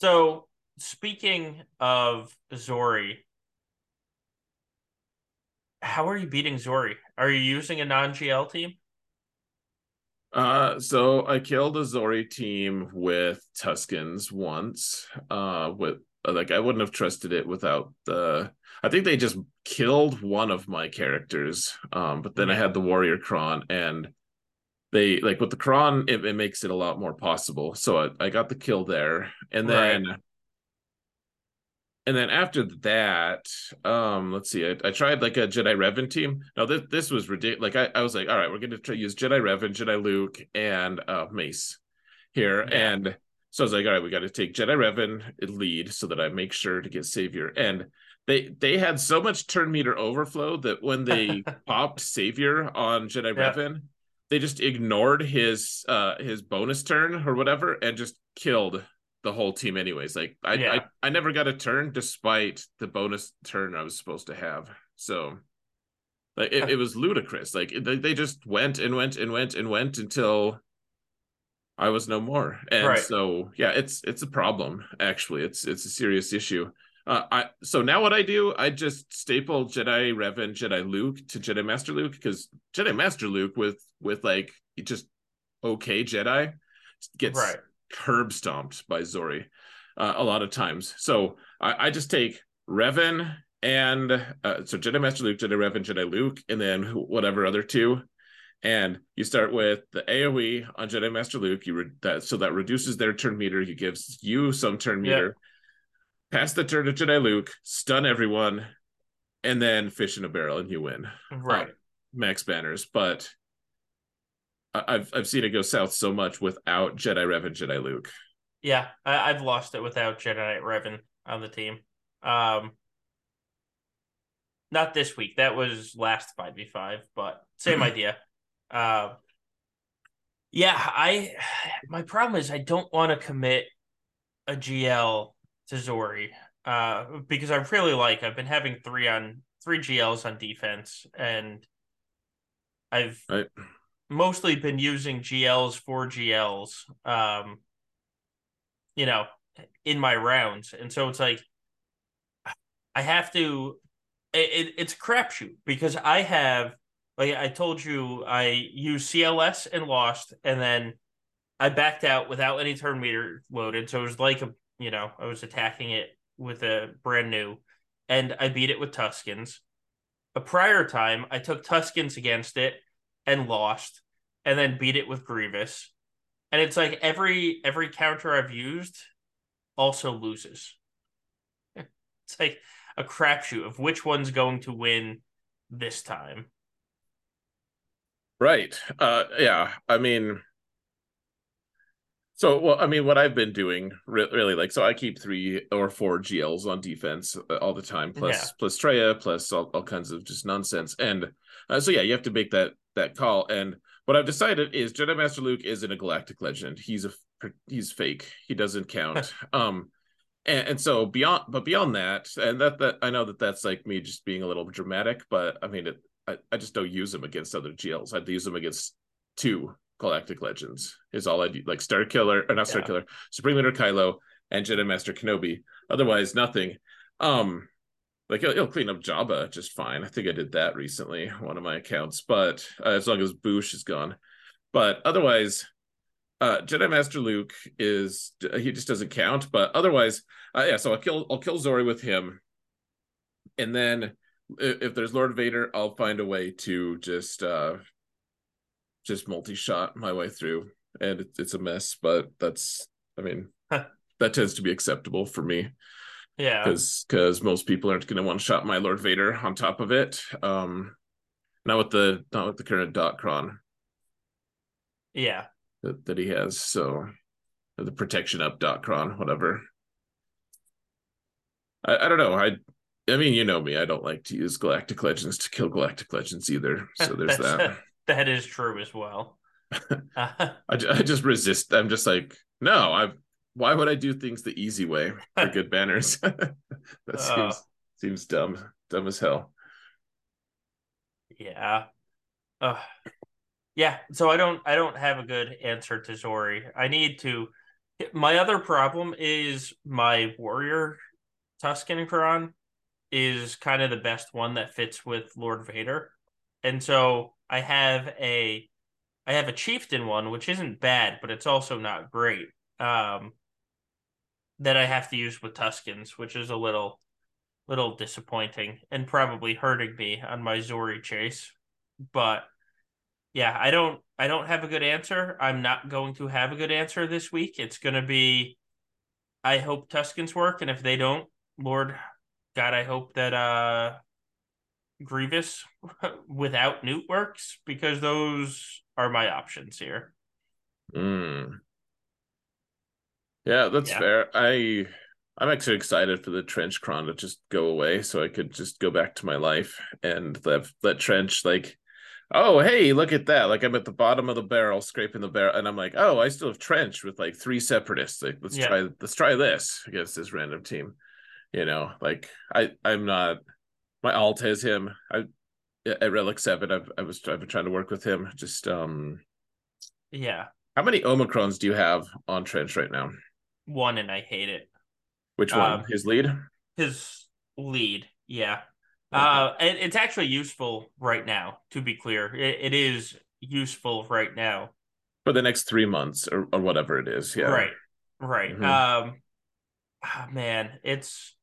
so speaking of Zorii, how are you beating Zorii? Are you using a non-GL team? Uh, so I killed a Zorii team with Tuskens once. Uh, with like I wouldn't have trusted it without the. I think they just killed one of my characters. Um, but then I had the Warrior Kron, and they like with the Kron, it, it makes it a lot more possible. So I, I got the kill there, and then. Right. And then after that, um, let's see. I, I tried like a Jedi Revan team. No, this this was ridiculous. Like I, I was like, all right, we're gonna try use Jedi Revan, Jedi Luke, and uh, Mace here. Yeah. And so I was like, all right, we got to take Jedi Revan lead so that I make sure to get Savior. And they they had so much turn meter overflow that when they popped Savior on Jedi yeah. Revan, they just ignored his uh his bonus turn or whatever and just killed the whole team anyways. Like I, Yeah. I I never got a turn despite the bonus turn I was supposed to have. So like it, it was ludicrous. Like they, they just went and went and went and went until I was no more. And Right. so yeah, it's it's a problem actually. It's it's a serious issue. Uh, I so now what I do, I just staple Jedi Revan, Jedi Luke to Jedi Master Luke because Jedi Master Luke with with like just okay Jedi gets Right. Curb stomped by Zorii uh, a lot of times. So I, I just take Revan and uh, so Jedi Master Luke, Jedi Revan, Jedi Luke, and then whatever other two. And you start with the AOE on Jedi Master Luke. You re- that so that reduces their turn meter. He gives you some turn Yeah. meter. Pass the turn to Jedi Luke, stun everyone, and then fish in a barrel, and you win Right. max banners, but I've I've seen it go south so much without Jedi Revan, Jedi Luke. Yeah, I, I've lost it without Jedi Revan on the team. Um, not this week. That was last five v five, but same idea. Uh, yeah, I. My problem is I don't want to commit a GL to Zorii uh, because I really like. I've been having three on three GLs on defense, and I've Right. Mostly been using GLs for GLs. Um, you know, in my rounds, and so it's like I have to. It, it, it's a crapshoot because I have, like I told you, I used CLS and lost, and then I backed out without any turn meter loaded. So it was like a, you know, I was attacking it with a brand new, and I beat it with Tuskens. A prior time, I took Tuskens against it and lost, and then beat it with Grievous. And it's like every every counter I've used also loses. It's like a crapshoot of which one's going to win this time. Right. Uh yeah, I mean so well I mean what I've been doing re- really like so I keep 3 or 4 GLs on defense uh, all the time plus Yeah. plus Treya plus all, all kinds of just nonsense and uh, so yeah, you have to make that that call and what I've decided is Jedi Master Luke isn't a galactic legend. He's a he's fake. He doesn't count. um and, and so beyond but beyond that and that that I know that that's like me just being a little dramatic but I mean it I, I just don't use them against other GLs. I'd use them against two Galactic Legends. Is all I do, like Star Killer or not Star Yeah. Killer, Supreme Leader Kylo, and Jedi Master Kenobi. Otherwise, nothing. Um, like he'll, he'll clean up Jabba just fine. I think I did that recently, one of my accounts. But uh, as long as Boushh is gone, but otherwise, uh, Jedi Master Luke is he just doesn't count. But otherwise, uh, yeah. So I'll kill I'll kill Zorii with him, and then if, if there's Lord Vader, I'll find a way to just uh just multi-shot my way through, and it, it's a mess. But that's I mean that tends to be acceptable for me Yeah. because because most people aren't going to one shot my Lord Vader on top of it. Um, not with the not with the current Datacron Yeah. that, that he has. So the protection up Datacron, whatever. I, I don't know. I I mean, you know me. I don't like to use Galactic Legends to kill Galactic Legends either. So there's that. that is true as well. Uh, I, I just resist. I'm just like, no. I why would I do things the easy way for good banners? that seems Uh. seems dumb, dumb as hell. yeah. Uh, yeah. So I don't I don't have a good answer to Zorii. I need to my other problem is my warrior Tusken Kron is kind of the best one that fits with Lord Vader. And so I have a I have a chieftain one, which isn't bad, but it's also not great. Um that I have to use with Tuskens, which is a little little disappointing and probably hurting me on my Zorii chase. But yeah, I don't I don't have a good answer. I'm not going to have a good answer this week. It's to be I hope Tuskens work and if they don't, Lord God, I hope that uh Grievous without Nute works because those are my options here. Mm. Yeah, that's Yeah. fair. I I'm actually excited for the trench cron to just go away so I could just go back to my life and that that trench like oh hey look at that. Like i'm at the bottom of the barrel scraping the barrel and i'm like oh i still have trench with like three separatists. Like let's Yeah. try let's try this against this random team. You know like i i'm not my alt has him. I at relic 7 i've i was i've been trying to work with him. Just um Yeah, how many omicrons do you have on trench right now one and I hate it. which one Um, his lead His lead, yeah. Okay. Uh, it, it's actually useful right now. To be clear, it, it is useful right now. for the next three months or, or whatever it is yeah Right. Right. Mhm. Um ah, man, it's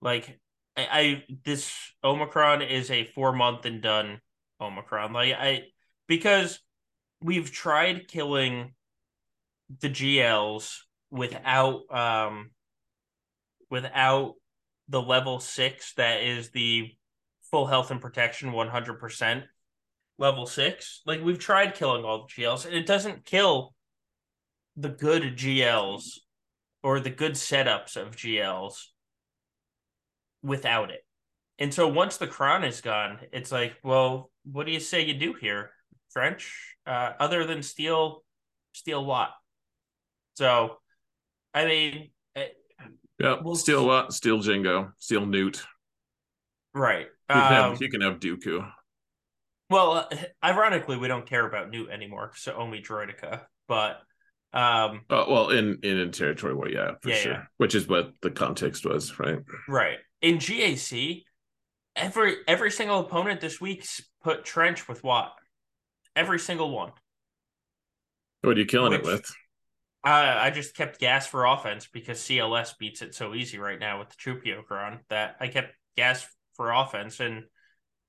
like I, I this Omicron is a four month and done Omicron. Like I because we've tried killing the GLs without um without the level six that is the full health and protection 100% level six. Like we've tried killing all the GLs and it doesn't kill the good GLs or the good setups of GLs without it. And so once the crown is gone, it's like, well, what do you say you do here, Trench? Uh, other than steal, steal what? So, I mean, yeah Well, steal what steal Jango steal Nute right. you can, Um, have, you can have dooku well, uh, ironically, we don't care about Nute anymore, so only Droideka. But um, Oh well, in in, in territory war, yeah, for Yeah, sure. yeah. Which is what the context was, right? Right. In GAC, every every single opponent this week's put Trench with Wat. Every single one. What are you killing it with? Uh, I just kept gas for offense because CLS beats it so easy right now with the Chupiocron that I kept gas for offense and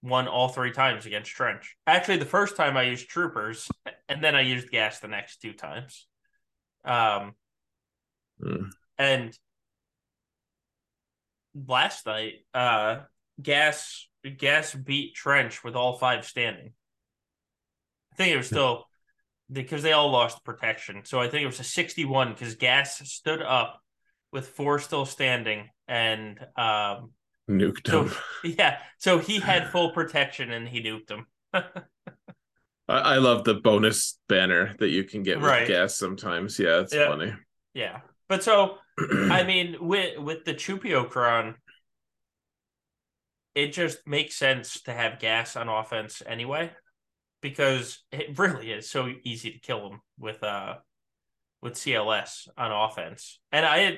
won all three times against Trench. Actually, the first time I used Troopers, and then I used gas the next two times. Um, Hmm. and last night, uh, gas gas beat Trench with all five standing. I think it was still because they all lost protection. So I think it was a 61 because gas stood up with four still standing and um Nuked so him. yeah, so he had full protection and he nuked him. I, I love the bonus banner that you can get with Right. gas sometimes. Yeah, it's Yeah. funny. Yeah. But so I mean with with the Chupiocron it just makes sense to have gas on offense anyway because it really is so easy to kill them with uh with CLS on offense. And I had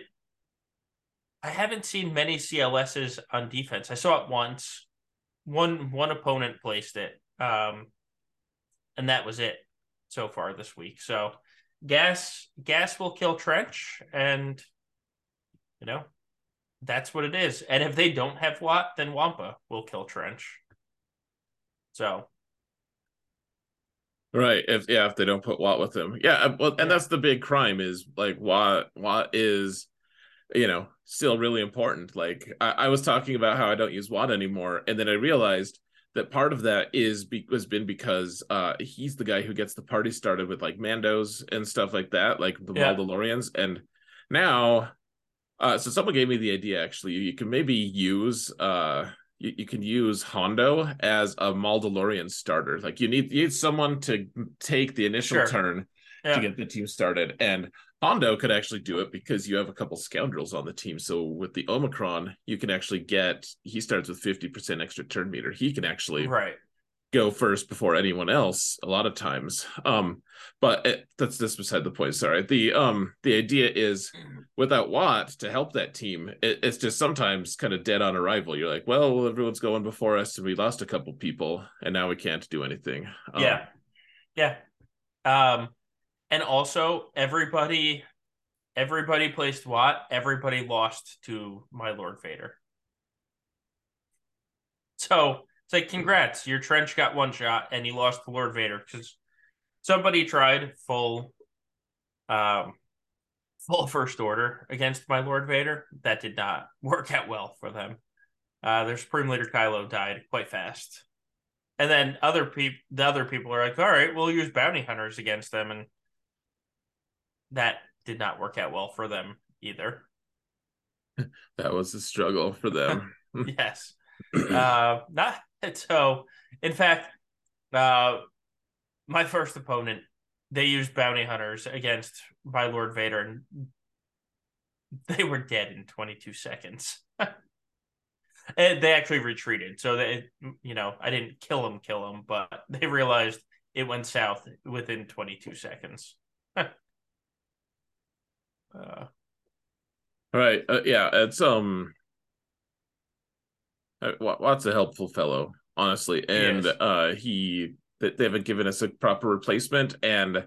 I haven't seen many CLSs on defense. I saw it once. One one opponent placed it. Um and that was it so far this week. So gas gas will kill trench and you know that's what it is. And if they don't have Wat, then Wampa will kill trench. So Right. If yeah, if they don't put Wat with them. Yeah, uh, well, and that's the big crime is like Wat Wat is you know, still really important. Like I, I was talking about how I don't use Wat anymore, and then I realized that part of that is be, was been because uh he's the guy who gets the party started with like Mandos and stuff like that, like the Yeah. Mandalorians. And now uh so someone gave me the idea actually you can maybe use uh you, you can use Hondo as a Mandalorian starter. Like you need you need someone to take the initial Sure. turn yeah. to get the team started. And Hondo could actually do it because you have a couple scoundrels on the team. So with the Omicron, you can actually get he starts with 50% extra turn meter. He can actually right. Go first before anyone else a lot of times. Um, but it, that's this beside the point. Sorry. The um the idea is without Wat to help that team, it, it's just sometimes kind of dead on arrival. You're like, well, everyone's going before us, and we lost a couple people, and now we can't do anything. Um, Yeah. Yeah. Um and also everybody everybody placed Wat, everybody lost to my Lord Vader. So it's like congrats, your trench got one shot and you lost to Lord Vader because somebody tried full um full first order against my Lord Vader. That did not work out well for them. Uh their Supreme Leader Kylo died quite fast. And then other people, the other people are like, "All right, we'll use bounty hunters against them," and that did not work out well for them either. that was a struggle for them. yes, uh, not so. In fact, Uh, my first opponent, they used bounty hunters against by Lord Vader, and they were dead in 22 seconds. and they actually retreated, so they, you know, I didn't kill them, kill them, but they realized it went south within 22 seconds. uh, right. Uh, yeah. It's um. Uh, Wat's a helpful fellow, honestly, and uh, he that they haven't given us a proper replacement, and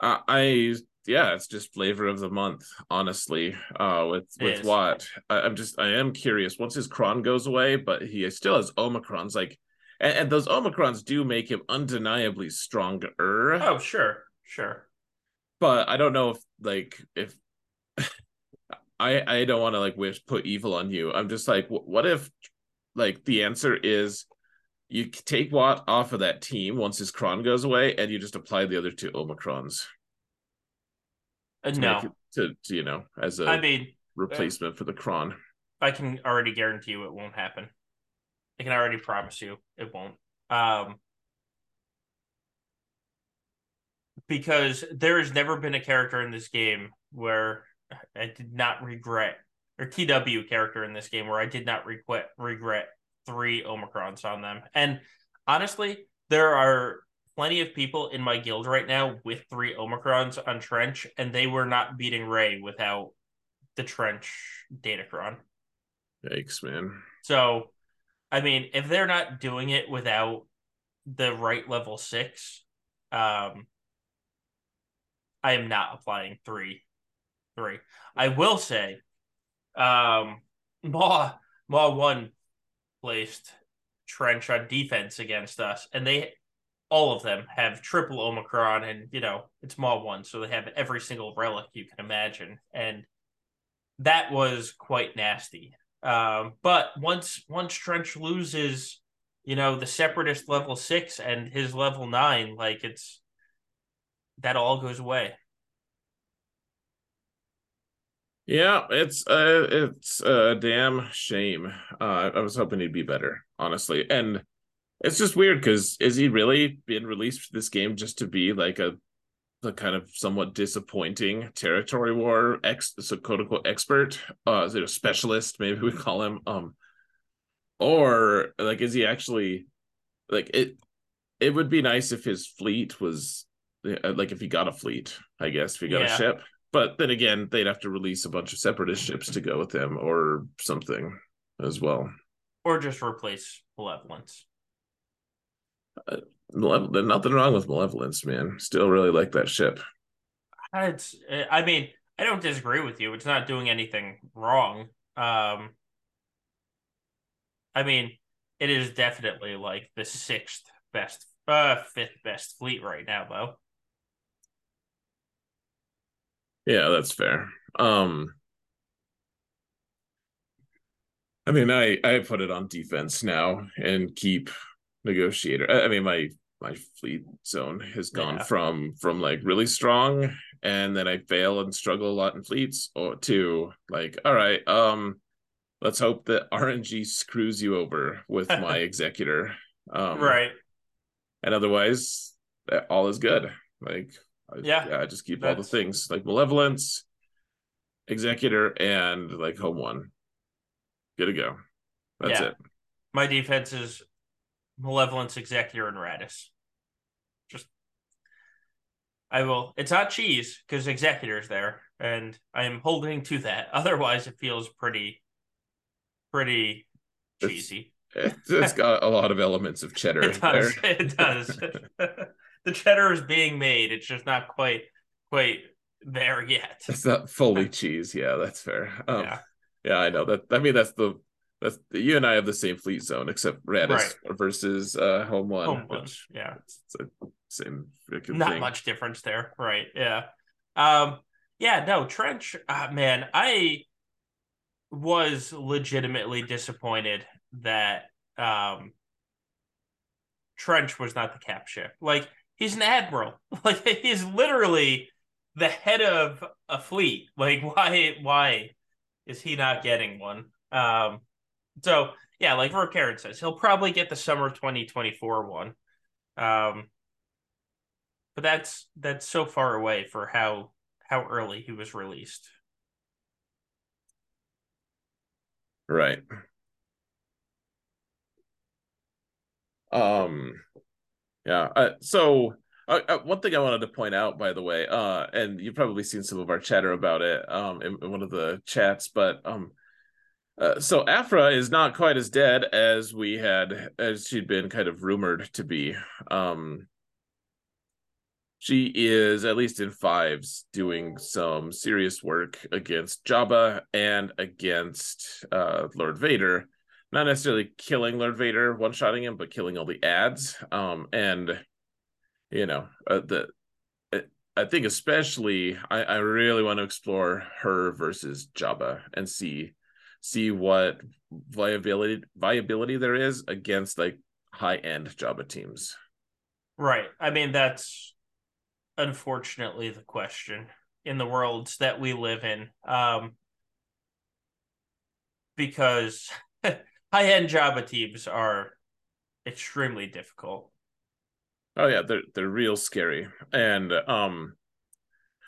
I, I yeah, it's just flavor of the month, honestly. Uh, with with Wat, I, am just I am curious. Once his cron goes away, but he still has Omicrons. Like, and, and those Omicrons do make him undeniably stronger. Oh, sure, sure. But I don't know if like if I I don't want to like wish put evil on you. I'm just like, what if like the answer is you take Wat off of that team once his cron goes away, and you just apply the other two Omicrons. Uh, no, to, to, you know as a I mean replacement uh, for the cron. I can already guarantee you it won't happen. I can already promise you it won't. Um, because there has never been a character in this game where I did not regret, or TW character in this game where I did not regret regret three Omicrons on them. And honestly, there are plenty of people in my guild right now with three Omicrons on Trench, and they were not beating Rey without the Trench Datacron. Yikes, man. So, I mean, if they're not doing it without the right level six, um, I am not applying three. Three. I will say, um, Maw Maw one placed trench on defense against us, and they all of them have triple Omicron, and you know it's Maw one, so they have every single relic you can imagine, and that was quite nasty. Um, but once once Trench loses, you know the Separatist level six and his level nine, like it's that all goes away. Yeah, it's uh it's a damn shame. Uh I was hoping he'd be better, honestly. And it's just weird because is he really being released for this game just to be like a the kind of somewhat disappointing territory war ex so quote unquote expert? Uh is it a specialist, maybe we call him? Um or like is he actually like it it would be nice if his fleet was like if he got a fleet, I guess, if he got yeah. a ship but then again, they'd have to release a bunch of separatist ships to go with them or something as well. Or just replace Malevolence. Uh, nothing wrong with Malevolence, man. Still really like that ship. It's, I mean, I don't disagree with you. It's not doing anything wrong. Um, I mean, it is definitely like the sixth best, uh, fifth best fleet right now, though. Yeah, that's fair. Um I mean, I I put it on defense now and keep negotiator. I, mean, my my fleet zone has gone yeah. from from like really strong and then I fail and struggle a lot in fleets or to like all right, um let's hope that RNG screws you over with my executor. Um right. And otherwise all is good. Like yeah, yeah, I just keep That's... all the things like malevolence, executor, and like home one. Good to go. That's yeah. it. My defense is malevolence, executor, and Raddus. Just I will. It's not cheese because executor's there, and I am holding to that. Otherwise, it feels pretty, pretty cheesy. It's, it's got a lot of elements of cheddar. it does. There. It does. The cheddar is being made. It's just not quite quite there yet. It's not fully cheese. Yeah, that's fair. Um, yeah. yeah, I know that. I mean, that's the that's you and I have the same fleet zone except Raddus right. versus uh, Home One. Home One. Yeah, it's, it's same. Not thing. much difference there, right? Yeah. Um. Yeah. No. Trench. Uh, man, I was legitimately disappointed that um Trench was not the cap ship. Like he's an admiral. Like he's literally the head of a fleet. Like why why is he not getting one? Um so yeah, like Rook Karen says, he'll probably get the summer 2024 one. Um, but that's that's so far away for how how early he was released. Right. Um yeah, uh, so uh, uh, one thing I wanted to point out, by the way, uh, and you've probably seen some of our chatter about it um, in, in one of the chats, but um, uh, so Aphra is not quite as dead as we had, as she'd been kind of rumored to be. Um, she is at least in fives doing some serious work against Jabba and against uh, Lord Vader. Not necessarily killing Lord Vader, one shotting him, but killing all the ads. Um, and you know uh, the I think especially I, I really want to explore her versus Jabba and see see what viability viability there is against like high end Jabba teams. Right. I mean that's unfortunately the question in the worlds that we live in. Um because high end Jabba teams are extremely difficult. Oh yeah, they're they're real scary. And um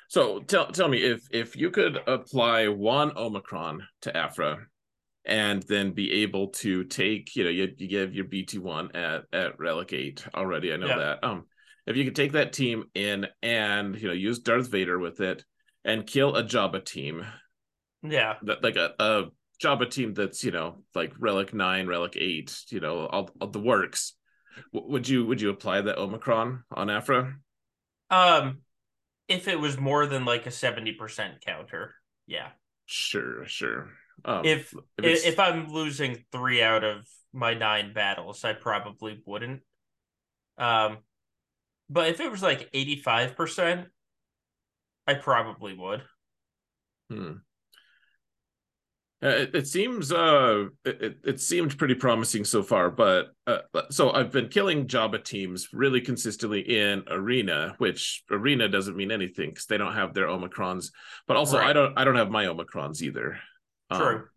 so tell tell me if if you could apply one Omicron to Aphra and then be able to take, you know, you, you give your BT1 at at Relic 8 already. I know yeah. that. Um if you could take that team in and you know use Darth Vader with it and kill a Jabba team. Yeah. That like a, a Jabba team that's, you know, like Relic 9, Relic 8, you know, all, all the works would you would you apply the Omicron on Aphra? Um, if it was more than like a seventy percent counter, yeah. Sure, sure. Um, if if, if I'm losing three out of my nine battles, I probably wouldn't. Um, but if it was like eighty five percent, I probably would. Hmm. Uh, it, it, seems uh it, it seemed pretty promising so far but uh, so i've been killing jabba teams really consistently in arena which arena doesn't mean anything because they don't have their omicrons but also right. i don't i don't have my omicrons either. True. Um,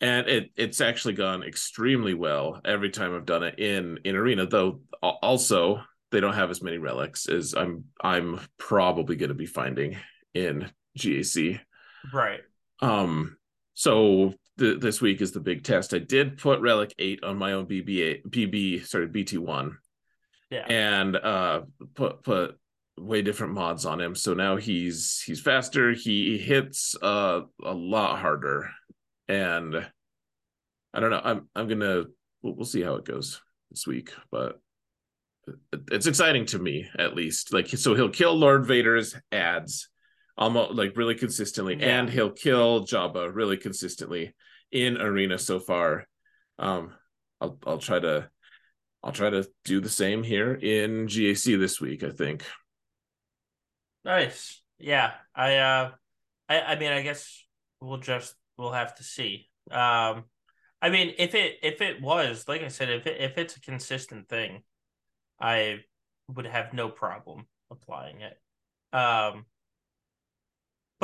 and it it's actually gone extremely well every time i've done it in in arena though also they don't have as many relics as i'm i'm probably going to be finding in gac right um, so th- this week is the big test. I did put Relic Eight on my own BBA BB sorry BT one, yeah, and uh put put way different mods on him. So now he's he's faster. He hits uh a lot harder, and I don't know. I'm I'm gonna we'll, we'll see how it goes this week, but it's exciting to me at least. Like so, he'll kill Lord Vader's ads almost like really consistently, yeah. and he'll kill Jabba really consistently in arena so far. Um, I'll I'll try to I'll try to do the same here in GAC this week. I think. Nice. Yeah. I uh, I I mean, I guess we'll just we'll have to see. Um, I mean, if it if it was like I said, if it if it's a consistent thing, I would have no problem applying it. Um,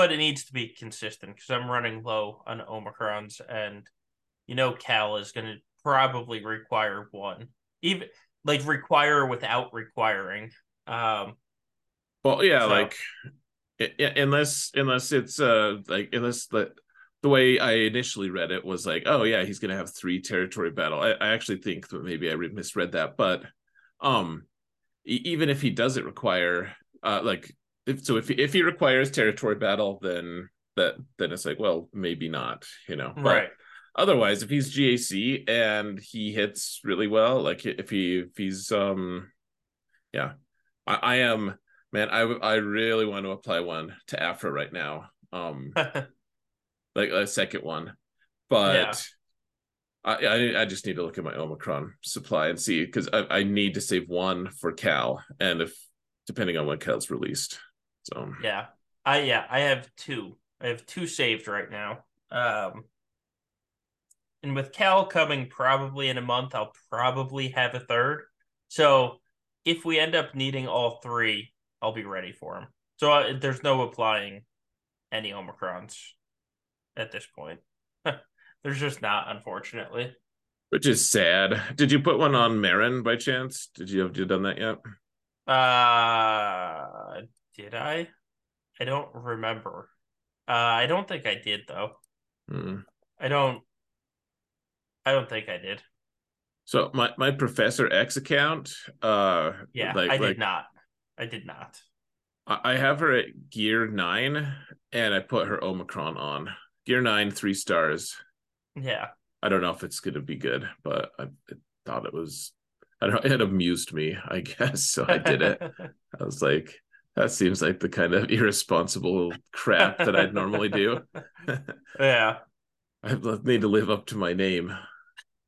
but it needs to be consistent because I'm running low on Omicrons, and you know Cal is going to probably require one, even like require without requiring. Um, well, yeah, so. like unless unless it's uh like unless the the way I initially read it was like, oh yeah, he's gonna have three territory battle. I, I actually think that maybe I misread that, but um, even if he doesn't require uh like if so if he, if he requires territory battle then that then it's like well maybe not you know but right otherwise if he's gac and he hits really well like if he if he's um yeah i, I am man i i really want to apply one to Aphra right now um like a second one but yeah. I, I, I just need to look at my Omicron supply and see because I, I need to save one for Cal, and if depending on when Cal's released, so yeah, I yeah I have two. I have two saved right now. Um, and with Cal coming probably in a month, I'll probably have a third. So if we end up needing all three, I'll be ready for them. So uh, there's no applying any Omicrons at this point. there's just not, unfortunately. which is sad. Did you put one on Merrin by chance? Did you have you done that yet? Uh, did I? I don't remember. Uh, I don't think I did though. Hmm. I don't. I don't think I did. So my my Professor X account, uh, Yeah, like I did like not. I did not. I I have her at Gear Nine, and I put her Omicron on Gear Nine, three stars. Yeah. I don't know if it's going to be good, but I, I thought it was. I don't know. It amused me, I guess. So I did it. I was like, that seems like the kind of irresponsible crap that I'd normally do. yeah. I need to live up to my name.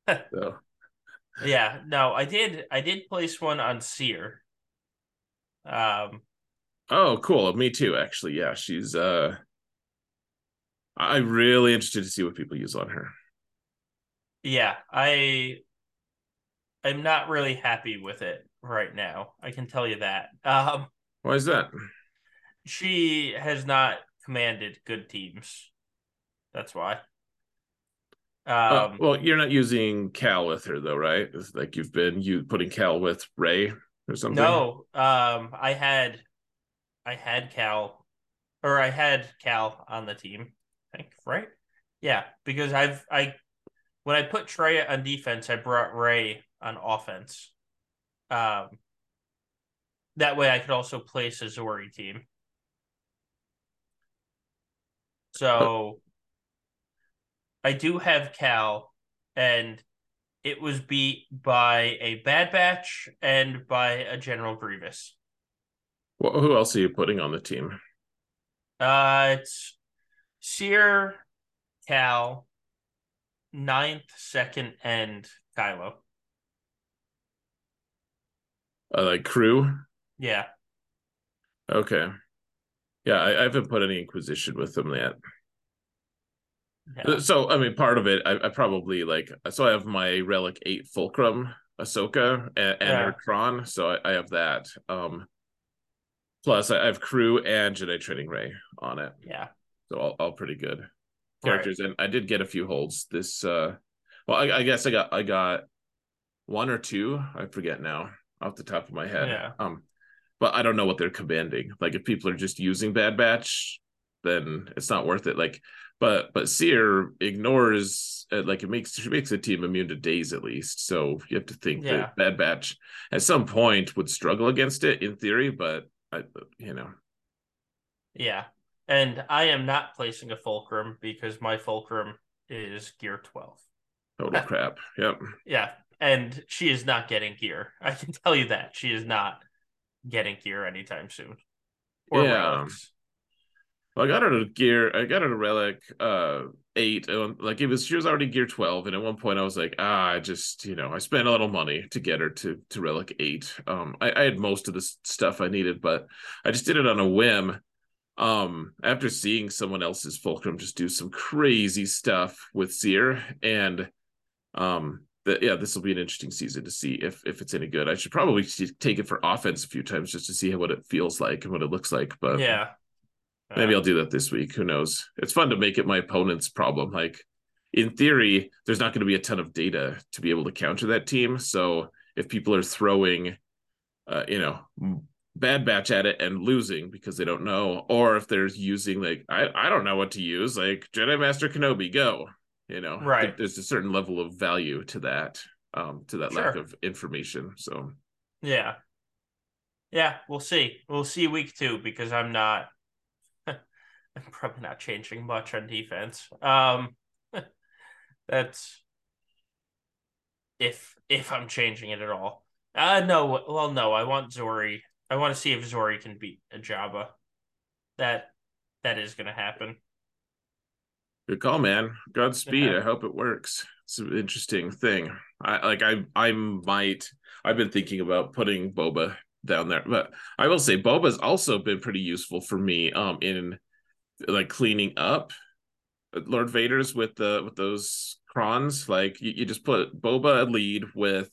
So Yeah. No, I did. I did place one on Cere. Um. Oh, cool. Me too, actually. Yeah, she's uh I'm really interested to see what people use on her. Yeah. I. I'm not really happy with it right now. I can tell you that. Um. Why is that? She has not commanded good teams. That's why. Uh, Um. well, you're not using Cal with her though, right? It's like you've been you putting Cal with Rey or something. No, um, I had, I had Cal, or I had Cal on the team. I think right. Yeah, because I've I when I put Trey on defense, I brought Rey on offense. Um, that way I could also place a Zorii team. So I do have Cal, and it was beat by a Bad Batch and by a General Grievous. Well, who else are you putting on the team? Uh, it's Cere, Cal, ninth, second, and Kylo. Uh, like crew? Yeah, Okay. Yeah, I, I haven't put any Inquisition with them yet. yeah, So I mean, part of it, I, I probably like. So I have my Relic Eight Fulcrum Ahsoka and, and Yeah. Tron. So I, I have that. Um, plus I have Crew and Jedi Training Rey on it. yeah. So all, all pretty good Right. characters. And I did get a few holds this. uh Well, I, I guess I got I got one or two. I forget now off the top of my head. Yeah. Um, but I don't know what they're commanding. Like if people are just using Bad Batch, then it's not worth it. Like, but but Cere ignores uh, like it makes she makes a team immune to daze at least. So you have to think Yeah. that Bad Batch at some point would struggle against it in theory, but I, you know, Yeah. And I am not placing a fulcrum because my fulcrum is gear 12. total crap. Yep. Yeah. And she is not getting gear. I can tell you that. She is not getting gear anytime soon. Or Yeah. relics. Well, I got her to gear. I got her to relic uh eight. and, Like it was, she was already gear twelve, and at one point I was like, ah, I just you know, I spent a little money to get her to to relic eight. Um, I, I had most of the stuff I needed, but I just did it on a whim. Um, after seeing someone else's fulcrum just do some crazy stuff with Cere, and um, that yeah, this will be an interesting season to see if if it's any good. I should probably take it for offense a few times just to see what it feels like and what it looks like. But yeah. Maybe Uh, I'll do that this week. Who knows? It's fun to make it my opponent's problem. Like in theory, there's not going to be a ton of data to be able to counter that team. So if people are throwing, uh, you know, bad batch at it and losing because they don't know, or if they're using like I I don't know what to use, like Jedi Master Kenobi, go. You know, Right. There's a certain level of value to that, um, to that lack of information. So Yeah. Yeah, we'll see. We'll see week two because I'm not I'm probably not changing much on defense. Um that's if if I'm changing it at all. Uh no, well no, I want Zorii. I want to see if Zorii can beat a Jabba. That that is gonna happen. Good call, man. Godspeed. Yeah. I hope it works. It's an interesting thing. I like I I might I've been thinking about putting Boba down there, but I will say Boba's also been pretty useful for me um in like cleaning up Lord Vader's with the with those crons. Like you, you just put Boba lead with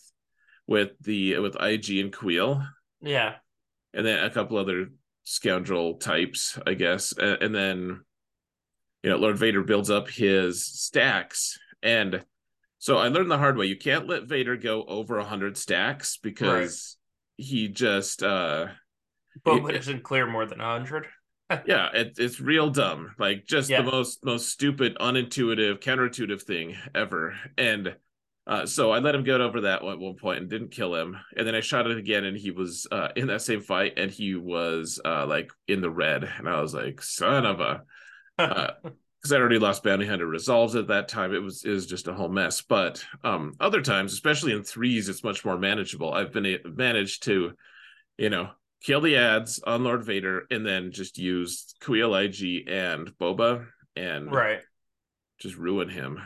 with the with IG and Queel Yeah. and then a couple other scoundrel types, I guess, and, and then you know Lord Vader builds up his stacks, and So I learned the hard way. You can't let Vader go over 100 stacks because right. he just uh Boba doesn't clear more than 100. yeah, it, it's real dumb. Like just yeah. the most most stupid, unintuitive, counterintuitive thing ever. And uh, so I let him get over that at one point and didn't kill him. And then I shot it again, and he was uh, in that same fight, and he was uh, like in the red. And I was like, son of a, because uh, I already lost bounty hunter resolves at that time. It was is just a whole mess. But um, other times, especially in threes, it's much more manageable. I've been managed to, you know, kill the ads on Lord Vader, and then just use IG and Boba, and right, just ruin him.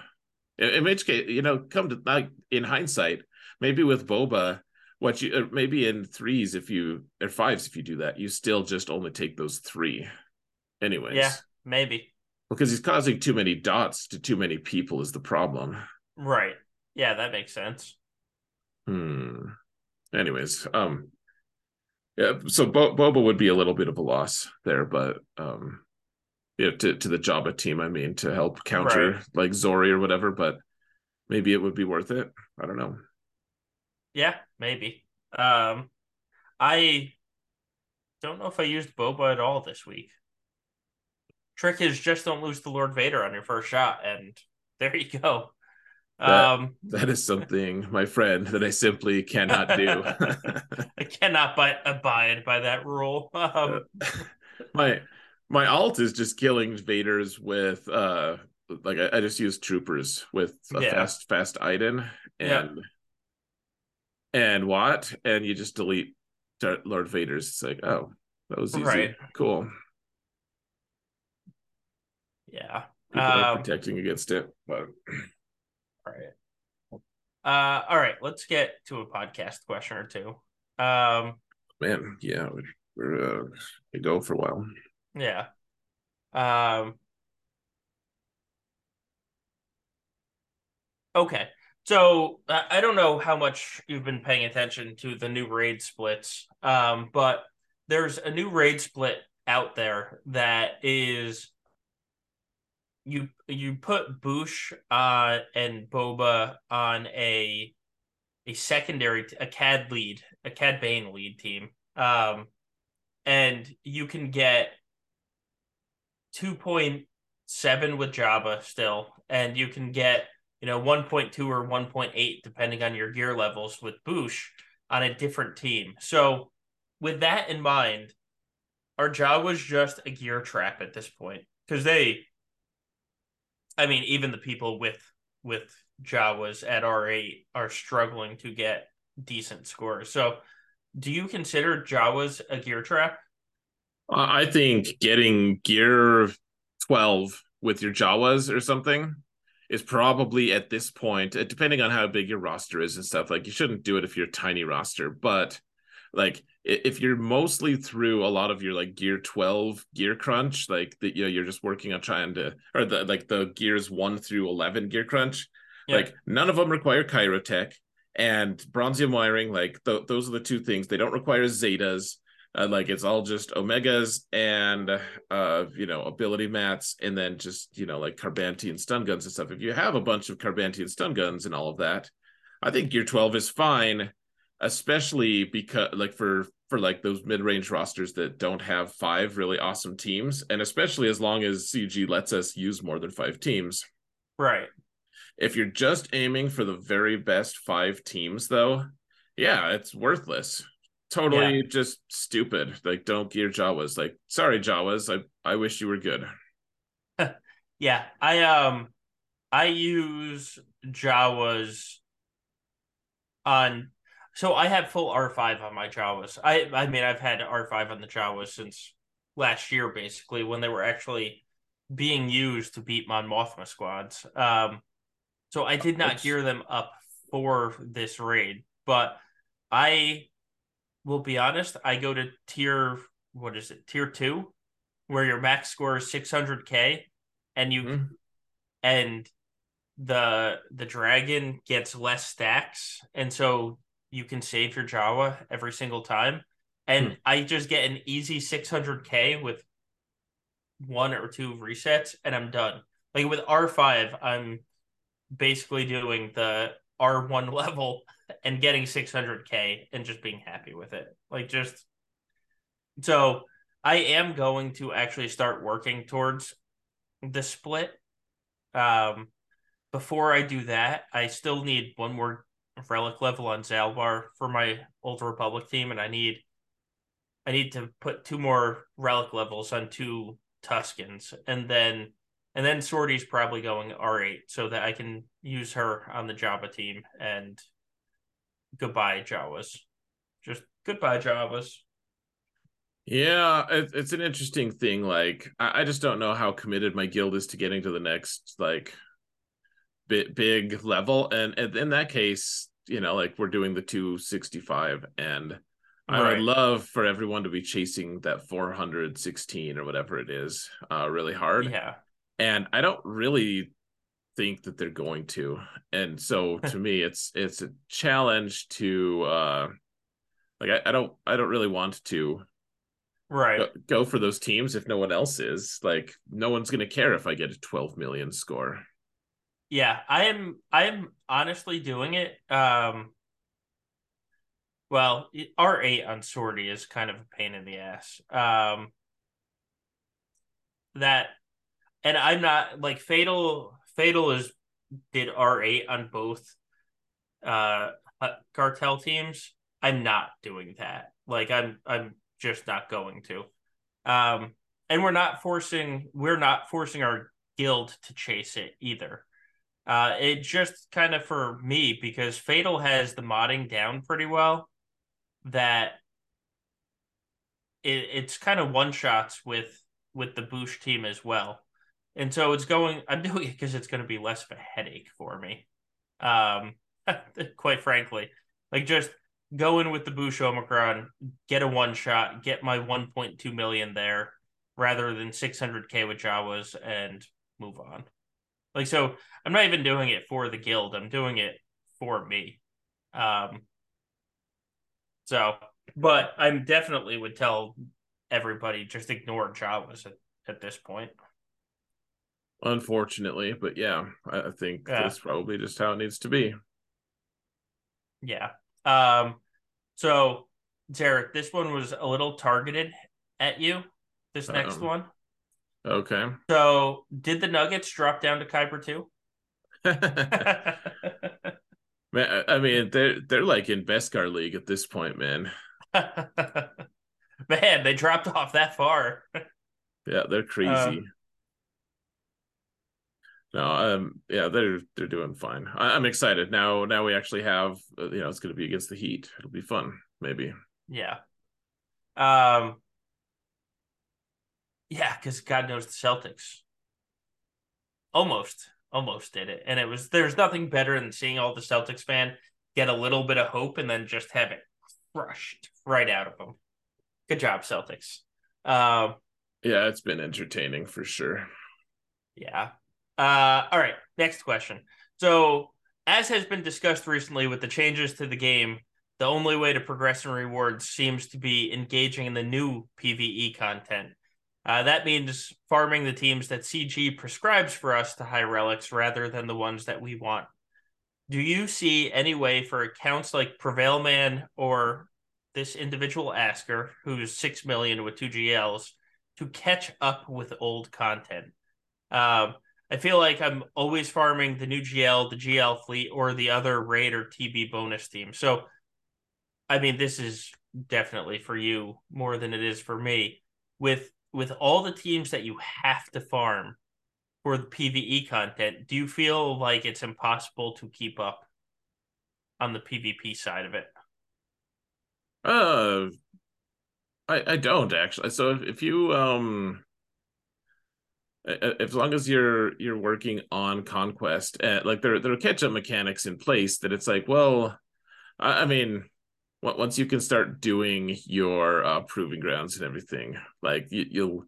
In, in which case, you know, come to like in hindsight, maybe with Boba, what you uh, maybe in threes if you or fives if you do that, you still just only take those three. Anyways, yeah, maybe because he's causing too many dots to too many people is the problem. Right. Yeah, that makes sense. Hmm. Anyways, um, yeah. So Bo- Boba would be a little bit of a loss there, but um, you know, to to the Jabba team. I mean, to help counter right. like Zorii or whatever. But maybe it would be worth it. I don't know. Yeah, maybe. Um, I don't know if I used Boba at all this week. Trick is just don't lose to Lord Vader on your first shot, and there you go. That, um, that is something, my friend, that I simply cannot do. I cannot by, abide by that rule. Um, my my alt is just killing Vaders with uh like I, I just use troopers with a yeah. fast fast Iden and yeah. and Wat and you just delete Lord Vader's. It's like, oh, that was easy. Right. Cool. Yeah. Um, protecting against it, but right. Uh all right, let's get to a podcast question or two. Um man, yeah, we're, we're uh, we go for a while. Yeah. Um, okay. So I don't know how much you've been paying attention to the new raid splits, um, but there's a new raid split out there that is you you put Boushh uh, and Boba on a a secondary a Cad lead a Cad Bane lead team, um, and you can get 2.7 with Jabba still, and you can get you know 1.2 or 1.8 depending on your gear levels with Boushh on a different team. So with that in mind, are Jawas just a gear trap at this point? Because they, I mean, even the people with with Jawas at R8 are struggling to get decent scores. So, do you consider Jawas a gear trap? I think getting gear 12 with your Jawas or something is probably at this point, uh, depending on how big your roster is and stuff, like you shouldn't do it if you're a tiny roster, but like if you're mostly through a lot of your like gear 12 gear crunch like that you know you're just working on trying to or the like the gears 1 through 11 gear crunch yeah. like none of them require Kyrotech and bronzium wiring like th- those are the two things they don't require zetas uh, like it's all just omegas and uh you know ability mats and then just you know like Carbantian stun guns and stuff if you have a bunch of Carbantian stun guns and all of that i think gear 12 is fine especially because like for for like those mid-range rosters that don't have five really awesome teams and especially as long as cg lets us use more than five teams right if you're just aiming for the very best five teams though yeah it's worthless totally yeah. just stupid. Like, don't gear Jawas. Like, sorry, Jawas. I I wish you were good. yeah, I um, I use Jawas on. So I have full R five on my Jawas. I I mean I've had R five on the Jawas since last year, basically when they were actually being used to beat Mon Mothma squads. Um, so I did not Oops. gear them up for this raid, but I will be honest, I go to tier what is it, tier two, where your max score is six hundred K and you mm. and the the dragon gets less stacks, and so you can save your Jawa every single time. And mm. I just get an easy 600k with one or two resets, and I'm done. Like with R5, I'm basically doing the R1 level and getting 600k and just being happy with it. Like just so I am going to actually start working towards the split. Um before I do that, I still need one more relic level on Zaalbar for my Old Republic team and I need I need to put two more relic levels on two Tuskens and then and then Sorty's probably going R8 so that I can use her on the Jabba team and goodbye Jawas. Just goodbye Jawas. Yeah, it's an interesting thing. Like, I, just don't know how committed my guild is to getting to the next like bit big level. And, and in that case, you know, like we're doing the 265 and I right. would love for everyone to be chasing that 416 or whatever it is, uh, really hard. Yeah. And I don't really think that they're going to. And so to me, it's it's a challenge to uh like I, I don't I don't really want to right go, go for those teams if no one else is. Like no one's gonna care if I get a 12 million score. Yeah, I am I am honestly doing it. Um well, R8 on Sortie is kind of a pain in the ass. Um that and I'm not like Fatal Fatal is did R8 on both uh cartel teams. I'm not doing that. Like I'm I'm just not going to. Um and we're not forcing we're not forcing our guild to chase it either. Uh it just kind of for me because Fatal has the modding down pretty well that it, it's kind of one shots with with the Boushh team as well. And so it's going, I'm doing it because it's going to be less of a headache for me. Um, quite frankly, like just go in with the Boushh Omicron, get a one shot, get my 1.2 million there rather than 600k with Jawas and move on. Like, so I'm not even doing it for the guild, I'm doing it for me. Um, so, but I'm definitely would tell everybody just ignore Jawas at, at this point. Unfortunately, but yeah, I think yeah. that's probably just how it needs to be. Yeah. Um. So, Derek, this one was a little targeted at you. This next um, one. Okay. So, did the Nuggets drop down to Kyber too? man, I mean, they're they're like in Beskar League at this point, man. man, they dropped off that far. yeah, they're crazy. Um, no, um, yeah, they're they're doing fine. I, am excited now. Now we actually have, uh, you know, it's going to be against the Heat. It'll be fun, maybe. Yeah. Um. Yeah, because God knows the Celtics almost almost did it, and it was there's nothing better than seeing all the Celtics fan get a little bit of hope and then just have it crushed right out of them. Good job, Celtics. Um. Yeah, it's been entertaining for sure. Yeah. Uh, all right, next question. So, as has been discussed recently with the changes to the game, the only way to progress in rewards seems to be engaging in the new PvE content. Uh, that means farming the teams that CG prescribes for us to high relics rather than the ones that we want. Do you see any way for accounts like Prevailman or this individual asker, who's six million with two GLs, to catch up with old content? Um, I feel like I'm always farming the new GL, the GL fleet, or the other raid or TB bonus team. So, I mean, this is definitely for you more than it is for me. With with all the teams that you have to farm for the PVE content, do you feel like it's impossible to keep up on the PvP side of it? Uh, I I don't actually. So if, if you um as long as you're you're working on conquest uh, like there there are catch up mechanics in place that it's like well i, I mean once you can start doing your uh, proving grounds and everything like you, you'll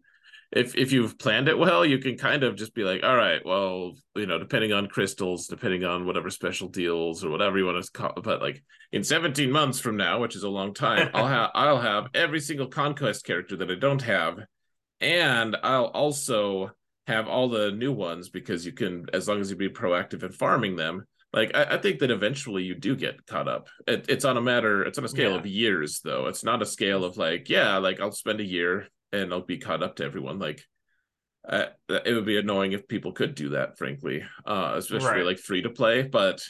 if if you've planned it well you can kind of just be like all right well you know depending on crystals depending on whatever special deals or whatever you want to call but like in 17 months from now which is a long time i'll have i'll have every single conquest character that i don't have and i'll also have all the new ones because you can as long as you be proactive in farming them like I, I think that eventually you do get caught up it, it's on a matter it's on a scale Yeah. of years though it's not a scale of like yeah like i'll spend a year and i'll be caught up to everyone like it would be annoying if people could do that frankly uh especially Right. like free to play but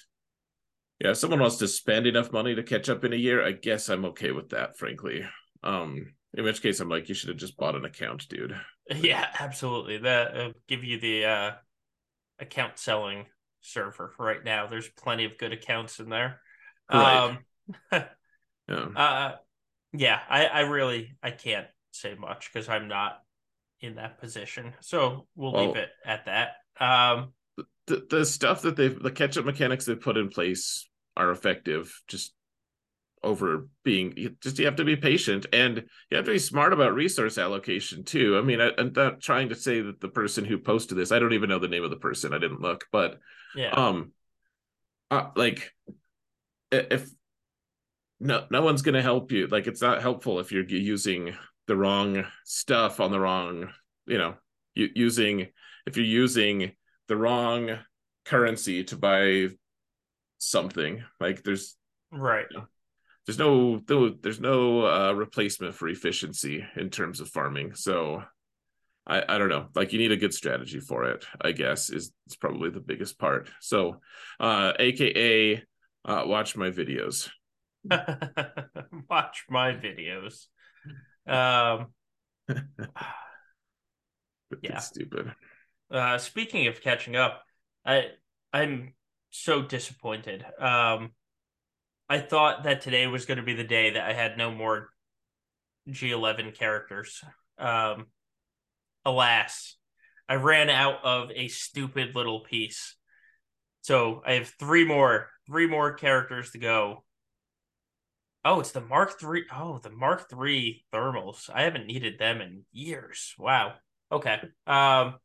yeah if someone wants to spend enough money to catch up in a year i guess i'm okay with that frankly um in which case i'm like you should have just bought an account dude Yeah, absolutely. That uh, give you the uh, account selling server right now. There's plenty of good accounts in there. Right. Um, yeah uh, yeah, I, I really I can't say much because I'm not in that position. So we'll leave it at that. Um, the, the stuff that they've the catch up mechanics they've put in place are effective just over being you just you have to be patient and you have to be smart about resource allocation too. I mean I, i'm not trying to say that the person who posted this i don't even know the name of the person i didn't look but yeah, um uh, like if no no one's gonna help you. Like it's not helpful if you're using the wrong stuff on the wrong you know you, using if you're using the wrong currency to buy something like there's right. There's no there's no uh replacement for efficiency in terms of farming so i i don't know like you need a good strategy for it i guess is, is probably the biggest part so uh aka uh watch my videos Watch my videos. Um, Yeah. stupid uh, speaking of catching up, I I'm so disappointed. Um, I thought that today was going to be the day that I had no more G11 characters. Um, alas, I ran out of a stupid little piece. So I have three more, three more characters to go. Oh, it's the Mark three. Oh, the Mark three thermals. I haven't needed them in years. Wow. Okay. Um,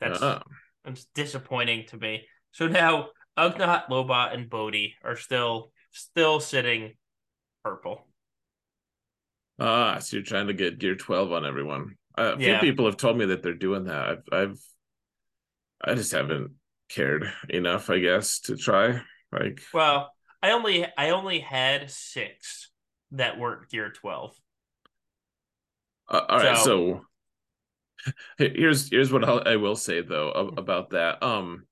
that's Uh, it's disappointing to me. So now Ugnaught, Lobot, and Bodhi are still still sitting purple. ah so you're trying to get gear 12 on everyone uh, a few people have told me that they're doing that i've i've i just haven't cared enough i guess to try like Well, I only I only had six that weren't gear twelve. Uh, all right, So- so here's here's what I'll, I will say though about that. Um,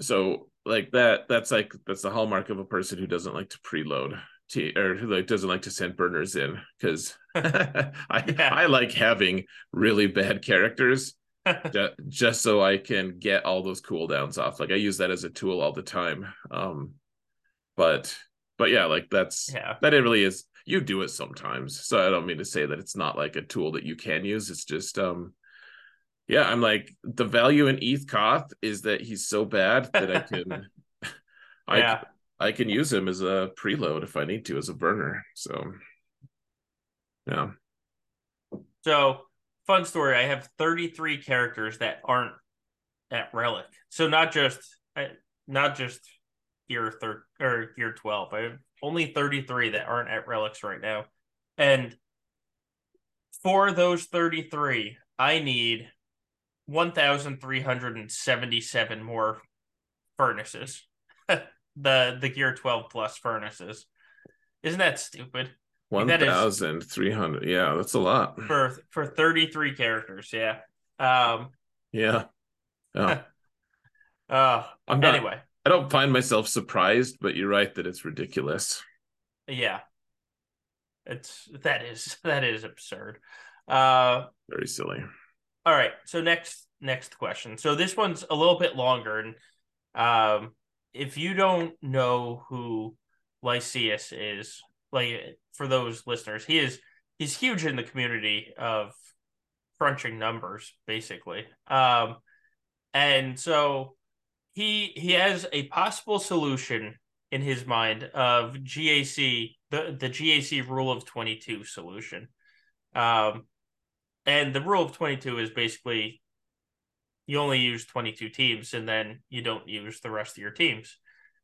so like that that's like that's the hallmark of a person who doesn't like to preload t or who like doesn't like to send burners in because I Yeah. I like having really bad characters ju- just so I can get all those cooldowns off. Like I use that as a tool all the time. Um, but but yeah, like that's yeah. that it really is you do it sometimes so i don't mean to say that it's not like a tool that you can use it's just um yeah i'm like the value in Eeth Koth is that he's so bad that i can i Yeah. i can use him as a preload if i need to as a burner so yeah So fun story. I have thirty three characters that aren't at relic. So not just not just gear third or gear twelve. I have only thirty three that aren't at relics right now, and for those thirty three, I need one thousand three hundred and seventy seven more furnaces. the the gear twelve plus furnaces. Isn't that stupid? 1300 yeah that's a lot For for thirty three characters, yeah. Um. yeah oh, Uh. i'm not Anyway, i don't find myself surprised but you're right that it's ridiculous yeah. It's that is that is absurd. Uh. very silly All right. So next next question. So this one's a little bit longer, and um, if you don't know who Lysias is, like for those listeners, he is he's huge in the community of crunching numbers, basically. Um, and so he he has a possible solution in his mind of GAC the the GAC rule of twenty two solution. Um, and the rule of 22 is basically you only use 22 teams and then you don't use the rest of your teams.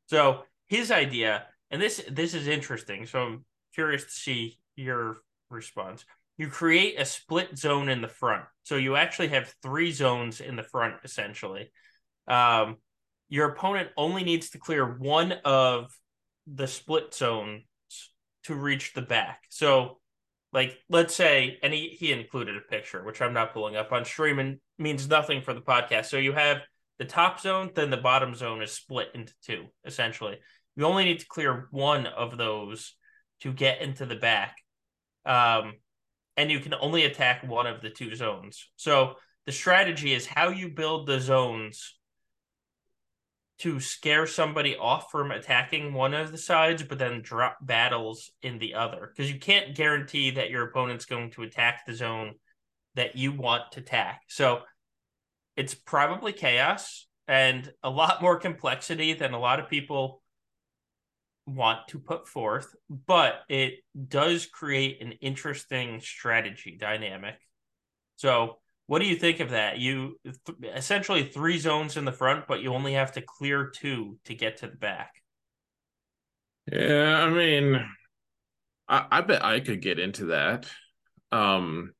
So his idea, and this this is interesting, so I'm curious to see your response. you create a split zone in the front. So you actually have three zones in the front, essentially. Um, your opponent only needs to clear one of the split zones to reach the back. So, like, let's say, and he, he included a picture, which I'm not pulling up on stream and means nothing for the podcast. So you have the top zone, then the bottom zone is split into two, essentially. You only need to clear one of those to get into the back. Um, and you can only attack one of the two zones. So the strategy is how you build the zones to scare somebody off from attacking one of the sides, but then drop battles in the other. Because you can't guarantee that your opponent's going to attack the zone that you want to attack. So it's probably chaos and a lot more complexity than a lot of people want to put forth, but it does create an interesting strategy dynamic. So, what do you think of that? You th- essentially three zones in the front, but you only have to clear two to get to the back. Yeah, I mean, I, I bet I could get into that. Um,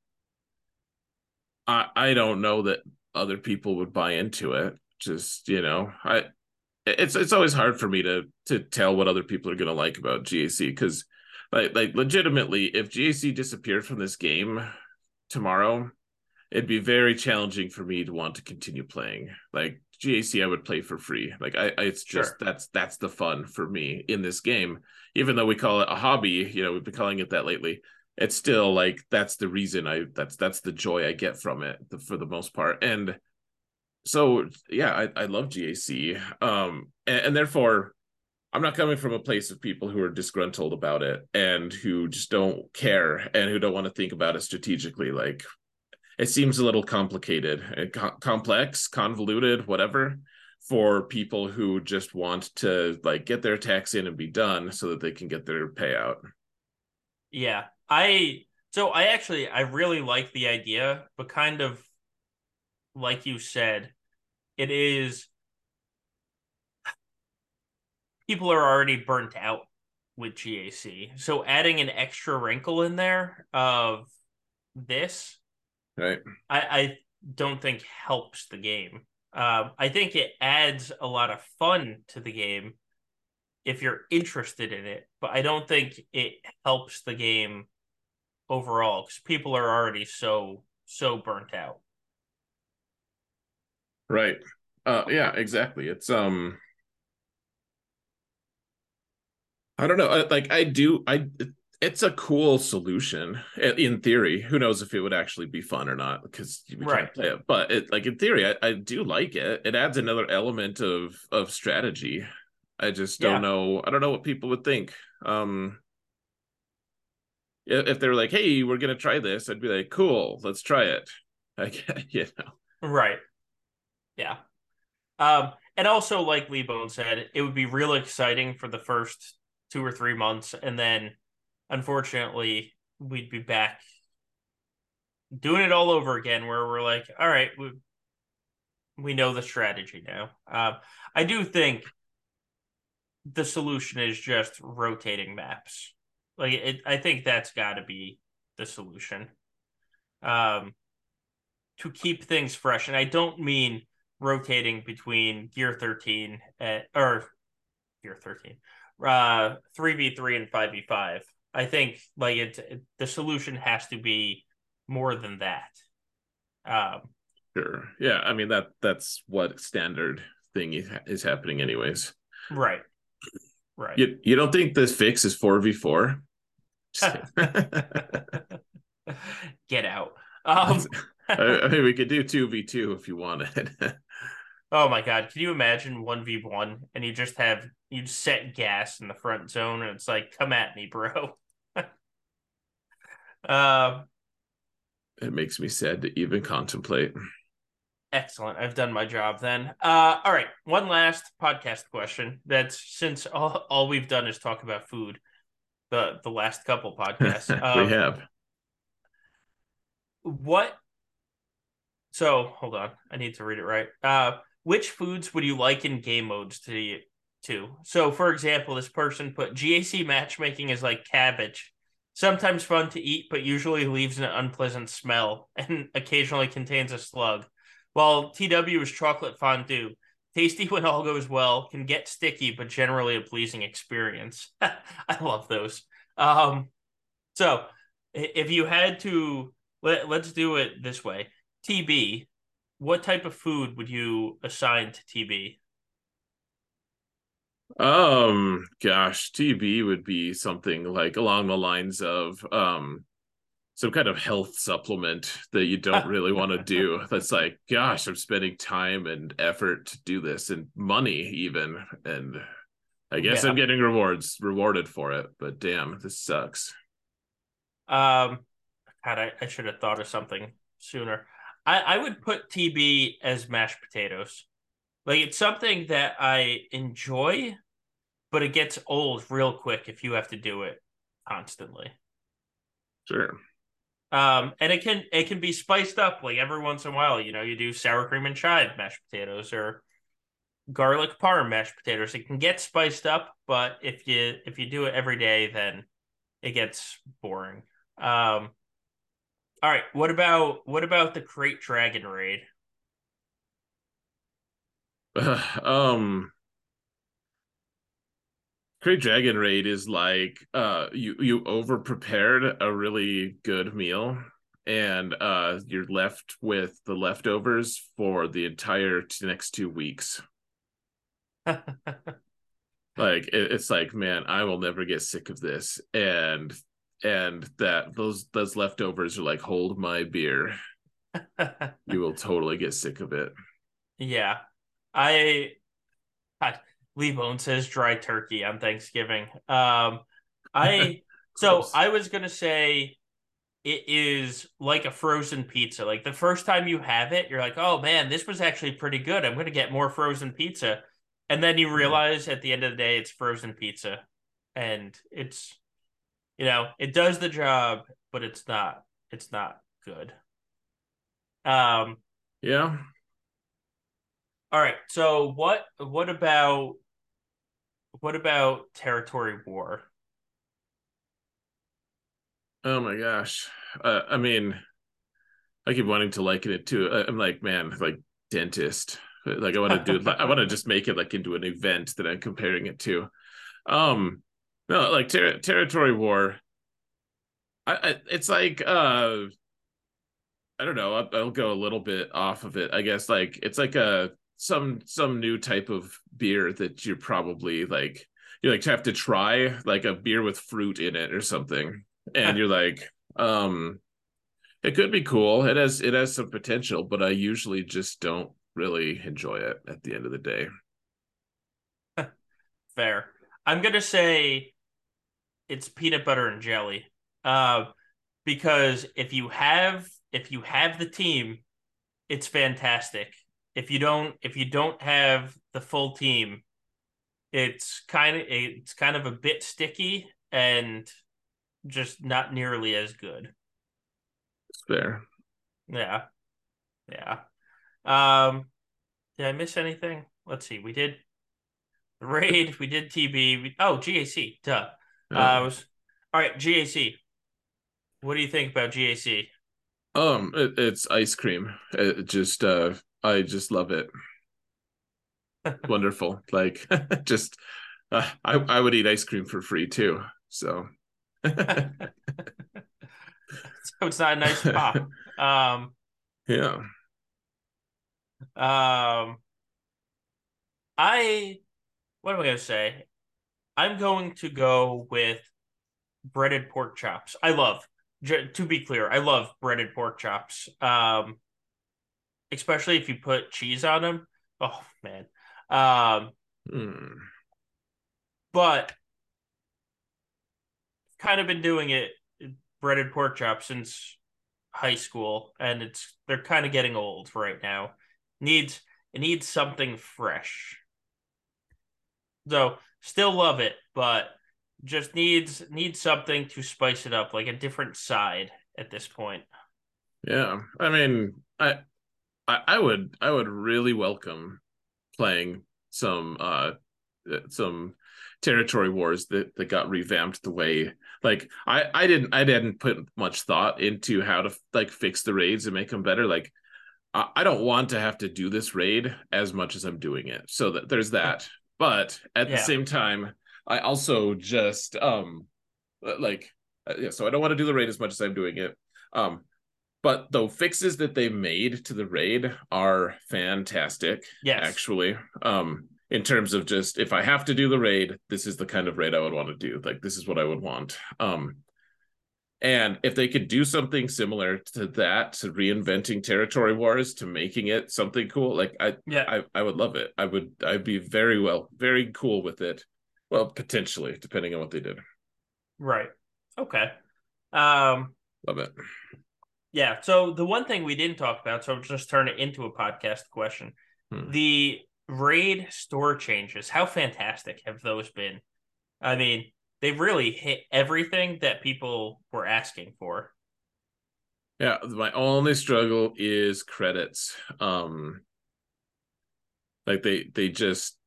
I I don't know that other people would buy into it. Just you know, I it's it's always hard for me to to tell what other people are going to like about GAC because like like legitimately if GAC disappeared from this game tomorrow it'd be very challenging for me to want to continue playing like GAC I would play for free like I, I it's just sure. that's that's the fun for me in this game even though we call it a hobby you know we've been calling it that lately it's still like that's the reason I that's that's the joy I get from it for the most part and so yeah, I, I love GAC. Um, and, and therefore I'm not coming from a place of people who are disgruntled about it and who just don't care and who don't want to think about it strategically. Like it seems a little complicated, uh, co- complex, convoluted, whatever, for people who just want to like get their tax in and be done so that they can get their payout. Yeah, I so I actually I really like the idea, but kind of like you said, it is people are already burnt out with GAC. So adding an extra wrinkle in there of this, right? I, I don't think helps the game. Um, I think it adds a lot of fun to the game if you're interested in it, but I don't think it helps the game overall because people are already so so burnt out. Right. Uh yeah, exactly. It's um I don't know. Like I do I it's a cool solution in theory. Who knows if it would actually be fun or not because we right. can't play it. But it like in theory, I, I do like it. It adds another element of of strategy. I just don't yeah. know. I don't know what people would think. Um if they were like, "Hey, we're gonna try this," I'd be like, "Cool, let's try it." Like, you know, right? Yeah. Um, and also, like Lee Bone said, it would be real exciting for the first two or three months, and then unfortunately, we'd be back doing it all over again, where we're like, all right, we we know the strategy now. Um, I do think the solution is just rotating maps. Like it, I think that's got to be the solution. Um, to keep things fresh, and I don't mean rotating between Gear 13 at, or Gear 13, uh, 3v3 and 5v5. I think like it, it, the solution has to be more than that. Um, sure. Yeah. I mean, that that's what standard thing is happening anyways. Right. Right. You, you don't think this fix is 4v4? Get out. Um, I mean, we could do 2v2 if you wanted. Oh my god, can you imagine one v one and you just have you set gas in the front zone and it's like, come at me, bro. uh, it makes me sad to even contemplate. Excellent. I've done my job then. Uh, all right. One last podcast question. That's since all, all we've done is talk about food. The the last couple podcasts. Um, we have. What? So hold on. I need to read it right. Uh, which foods would you like in game modes to to? So, for example, this person put GAC matchmaking is like cabbage. Sometimes fun to eat, but usually leaves an unpleasant smell and occasionally contains a slug. While TW is chocolate fondue, tasty when all goes well, can get sticky, but generally a pleasing experience. I love those. Um, so if you had to let, let's do it this way. TB, what type of food would you assign to TB? Um, gosh, TB would be something like along the lines of um some kind of health supplement that you don't really want to do. That's like, gosh, I'm spending time and effort to do this and money even. And I guess yeah. I'm getting rewards rewarded for it, but damn, this sucks. Um God, I, I should have thought of something sooner. I, I would put TB as mashed potatoes. Like it's something that I enjoy, but it gets old real quick if you have to do it constantly. Sure. Um, and it can it can be spiced up like every once in a while. You know, you do sour cream and chive mashed potatoes or garlic parm mashed potatoes. It can get spiced up, but if you if you do it every day, then it gets boring. Um, all right, what about what about the Krayt Dragon raid? Uh, um Krayt Dragon Raid is like uh you you over prepared a really good meal and uh you're left with the leftovers for the entire t- next two weeks. like it, it's like man, I will never get sick of this and and that those those leftovers are like hold my beer. you will totally get sick of it. Yeah. I God, Lee Bone says dry turkey on Thanksgiving. Um, I so I was gonna say it is like a frozen pizza. Like the first time you have it, you're like, oh man, this was actually pretty good. I'm gonna get more frozen pizza, and then you mm-hmm. realize at the end of the day, it's frozen pizza, and it's you know it does the job, but it's not it's not good. Um. Yeah. All right. So what what about what about territory war? Oh my gosh. Uh, I mean, I keep wanting to liken it to. I'm like, man, like dentist. Like I want to do. I want to just make it like into an event that I'm comparing it to. Um, no, like ter- territory war. I, I, it's like uh, I don't know. I'll, I'll go a little bit off of it. I guess like it's like a some some new type of beer that you're probably like you like have to try like a beer with fruit in it or something and you're like um it could be cool it has it has some potential but i usually just don't really enjoy it at the end of the day fair i'm gonna say it's peanut butter and jelly uh because if you have if you have the team it's fantastic if you don't if you don't have the full team, it's kind of it's kind of a bit sticky and just not nearly as good. It's fair. Yeah. Yeah. Um did I miss anything? Let's see. We did the raid, we did TB. We, oh, GAC. Duh. Oh. Uh, was all right, GAC. What do you think about GAC? Um, it, it's ice cream. It just uh I just love it. Wonderful. Like just uh, I I would eat ice cream for free too. So So it's not a nice pop. Um Yeah. Um I what am I going to say? I'm going to go with breaded pork chops. I love to be clear, I love breaded pork chops. Um especially if you put cheese on them. Oh man. Um, mm. But kind of been doing it breaded pork chop since high school, and it's they're kind of getting old right now. Needs it needs something fresh. So still love it, but just needs needs something to spice it up, like a different side at this point. Yeah, I mean, I I, I would I would really welcome playing some uh some territory wars that that got revamped the way like I I didn't I didn't put much thought into how to like fix the raids and make them better. Like I, I don't want to have to do this raid as much as I'm doing it. So that there's that. But at Yeah. the same time, I also just um like uh, yeah, so I don't want to do the raid as much as I'm doing it. Um but the fixes that they made to the raid are fantastic Yes. actually um in terms of just if i have to do the raid this is the kind of raid i would want to do like this is what i would want um and if they could do something similar to that to reinventing territory wars to making it something cool like i Yeah. i, I would love it i would i'd be very well very cool with it well potentially depending on what they did right. Okay. Um. love it Yeah. So the one thing we didn't talk about, so I'll just turn it into a podcast question. Hmm. The raid store changes. How fantastic have those been? I mean, they really hit everything that people were asking for. Yeah, my only struggle is credits. Um like they they just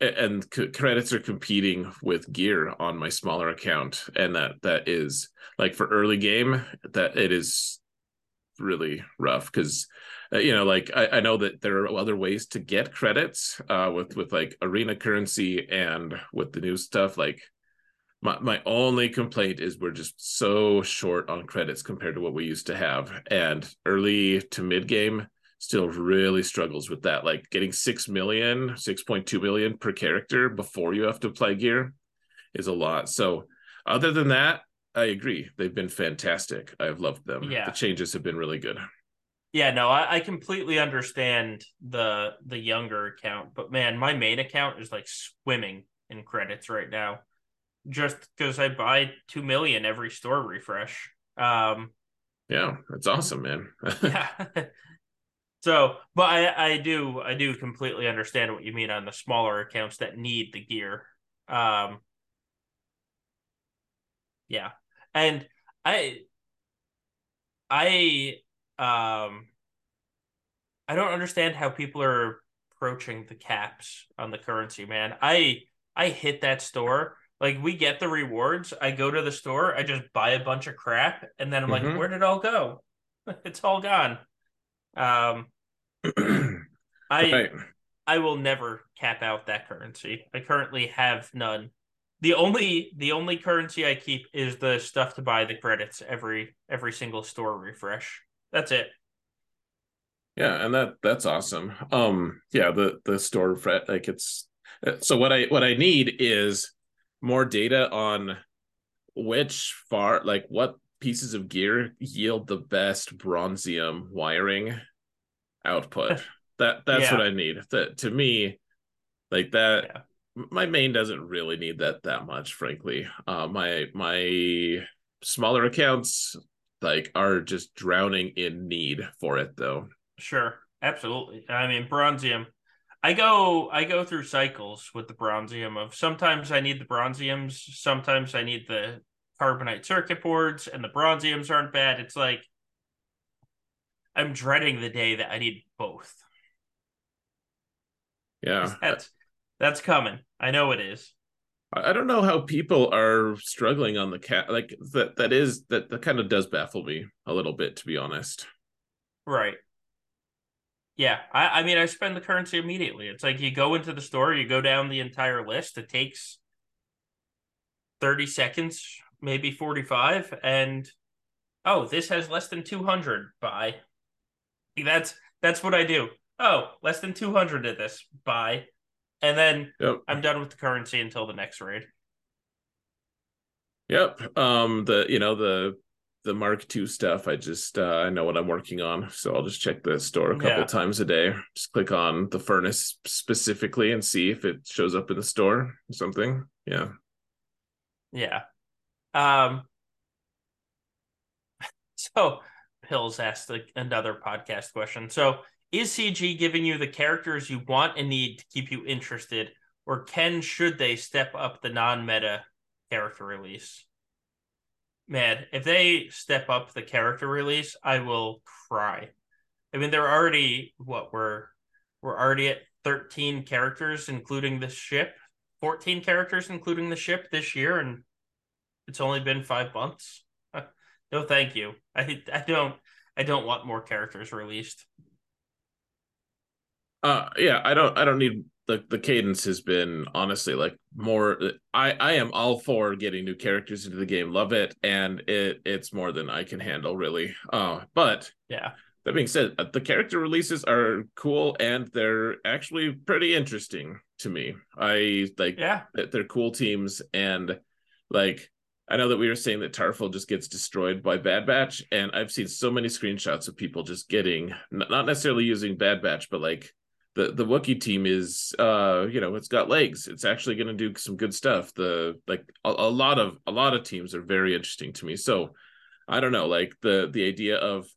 and c- credits are competing with gear on my smaller account and that that is like for early game that it is really rough cuz you know like I, I know that there are other ways to get credits uh with with like arena currency and with the new stuff like my my only complaint is we're just so short on credits compared to what we used to have. And early to mid game still really struggles with that like getting 6 million 6.2 million per character before you have to play gear is a lot. So other than that i agree. They've been fantastic. I've loved them. Yeah. the changes have been really good. Yeah, no, I, I completely understand the the younger account, but man, my main account is like swimming in credits right now, just because I buy two million every store refresh. Um, yeah that's awesome man yeah. so, but I I do I do completely understand what you mean on the smaller accounts that need the gear. Um, yeah, and I I um I don't understand how people are approaching the caps on the currency, man. I I hit that store. Like we get the rewards. I go to the store, I just buy a bunch of crap, and then I'm like, Mhm. where did it all go? It's all gone. Um I right I will never cap out that currency. I currently have none. The only the only currency I keep is the stuff to buy the credits every every single store refresh. That's it. Yeah, and that that's awesome. Um, yeah, the the store fret like it's so what I what I need is more data on which far like what pieces of gear yield the best bronzium wiring output. that that's Yeah. what I need. That to me, like that. Yeah. My main doesn't really need that that much, frankly. Uh, my my smaller accounts like are just drowning in need for it though. Sure, absolutely. I mean, bronzium. I go I go through cycles with the bronzium of sometimes I need the bronziums, sometimes I need the carbonite circuit boards, and the bronziums aren't bad. It's like I'm dreading the day that I need both. Yeah. That's that's coming. I know it is. I I don't know how people are struggling on the cat like that that is that that kind of does baffle me a little bit to be honest. Right. Yeah, I, I mean, I spend the currency immediately. It's like you go into the store, you go down the entire list. It takes 30 seconds, maybe 45. And oh, this has less than 200. Buy. That's that's what I do. Oh, less than 200 of this. Buy. And then Yep. I'm done with the currency until the next raid. Yep. Um the you know the the Mark II stuff I just uh, I know what I'm working on so I'll just check the store a couple Yeah. times a day. Just click on the furnace specifically and see if it shows up in the store or something. Yeah. Yeah. Um. So, Pills asked another podcast question. So, is CG giving you the characters you want and need to keep you interested, or can should they step up the non-meta character release? Man, if they step up the character release, I will cry. I mean, they're already what we're we're already at thirteen characters, including the ship. 14 characters, including the ship this year, and it's only been five months. no, thank you. I I don't I don't want more characters released. Uh, yeah, I don't I don't need the the cadence has been honestly like more i i am all for getting new characters into the game. Love it. And it it's more than i can handle really. Uh but yeah. that being said uh, the character releases are cool and they're actually pretty interesting to me. I like yeah. they're cool teams. And like I know that we were saying that Tarfful just gets destroyed by Bad Batch, and I've seen so many screenshots of people just getting not necessarily using Bad Batch, but like the the Wookiee team is uh you know it's got legs. It's actually going to do some good stuff. The like a, a, lot of a lot of teams are very interesting to me. So I don't know like the the idea of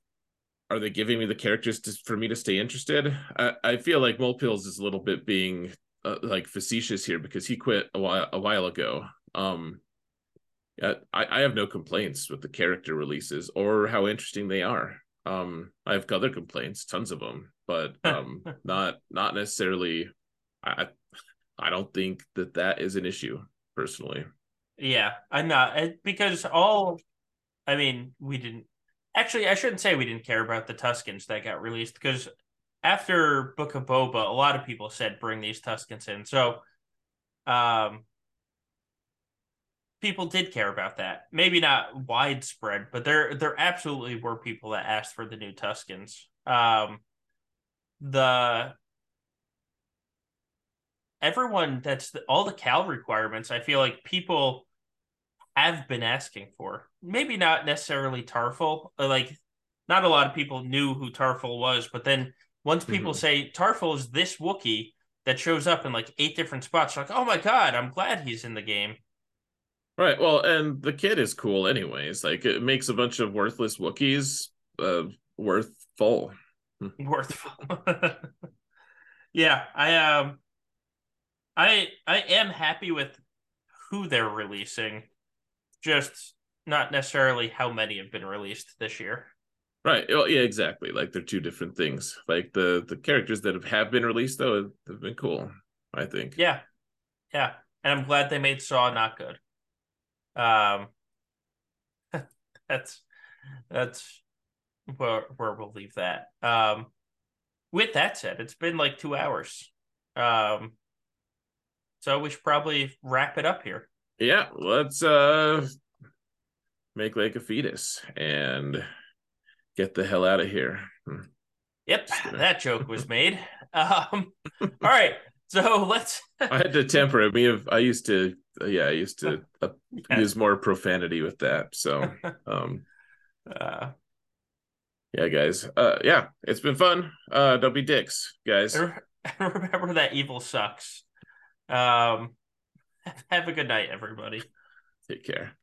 are they giving me the characters to, for me to stay interested? I, I feel like Mulpills is a little bit being uh, like facetious here because he quit a while a while ago. Um, I I have no complaints with the character releases or how interesting they are. Um, I have other complaints, tons of them, but um, not not necessarily. I I don't think that that is an issue personally. Yeah, I'm not because all. I mean, we didn't actually. I shouldn't say we didn't care about the Tuskens that got released because after Book of Boba, a lot of people said bring these Tuskens in. So, um, people did care about that. Maybe not widespread, but there there absolutely were people that asked for the new Tuskens. Um, the everyone that's the, all the cal requirements. I feel like people have been asking for. Maybe not necessarily Tarfful. Like, not a lot of people knew who Tarfful was, but then once people mm-hmm. say Tarfful is this Wookiee that shows up in like eight different spots, like, oh my god, I'm glad he's in the game. Right. Well, and the kid is cool, anyways. Like it makes a bunch of worthless Wookiees uh, worthful. Hmm. Worthful. yeah, I um, I I am happy with who they're releasing, just not necessarily how many have been released this year. Right. Well, yeah, exactly. Like they're two different things. Like the the characters that have, have been released though have been cool. I think. Yeah, yeah, and I'm glad they made Saw not good. Um, that's that's where where we'll leave that. Um, with that said, it's been like two hours. Um, so we should probably wrap it up here. Yeah, let's uh make like a fetus and get the hell out of here. Hmm. Yep, that joke was made. Um, all right, so let's. I had to temper it. Me, I used to, yeah, I used to uh, yeah. use more profanity with that. So, um, uh, yeah, guys. Uh, yeah, it's been fun. Uh, don't be dicks, guys. Remember that evil sucks. Um, have a good night, everybody. Take care.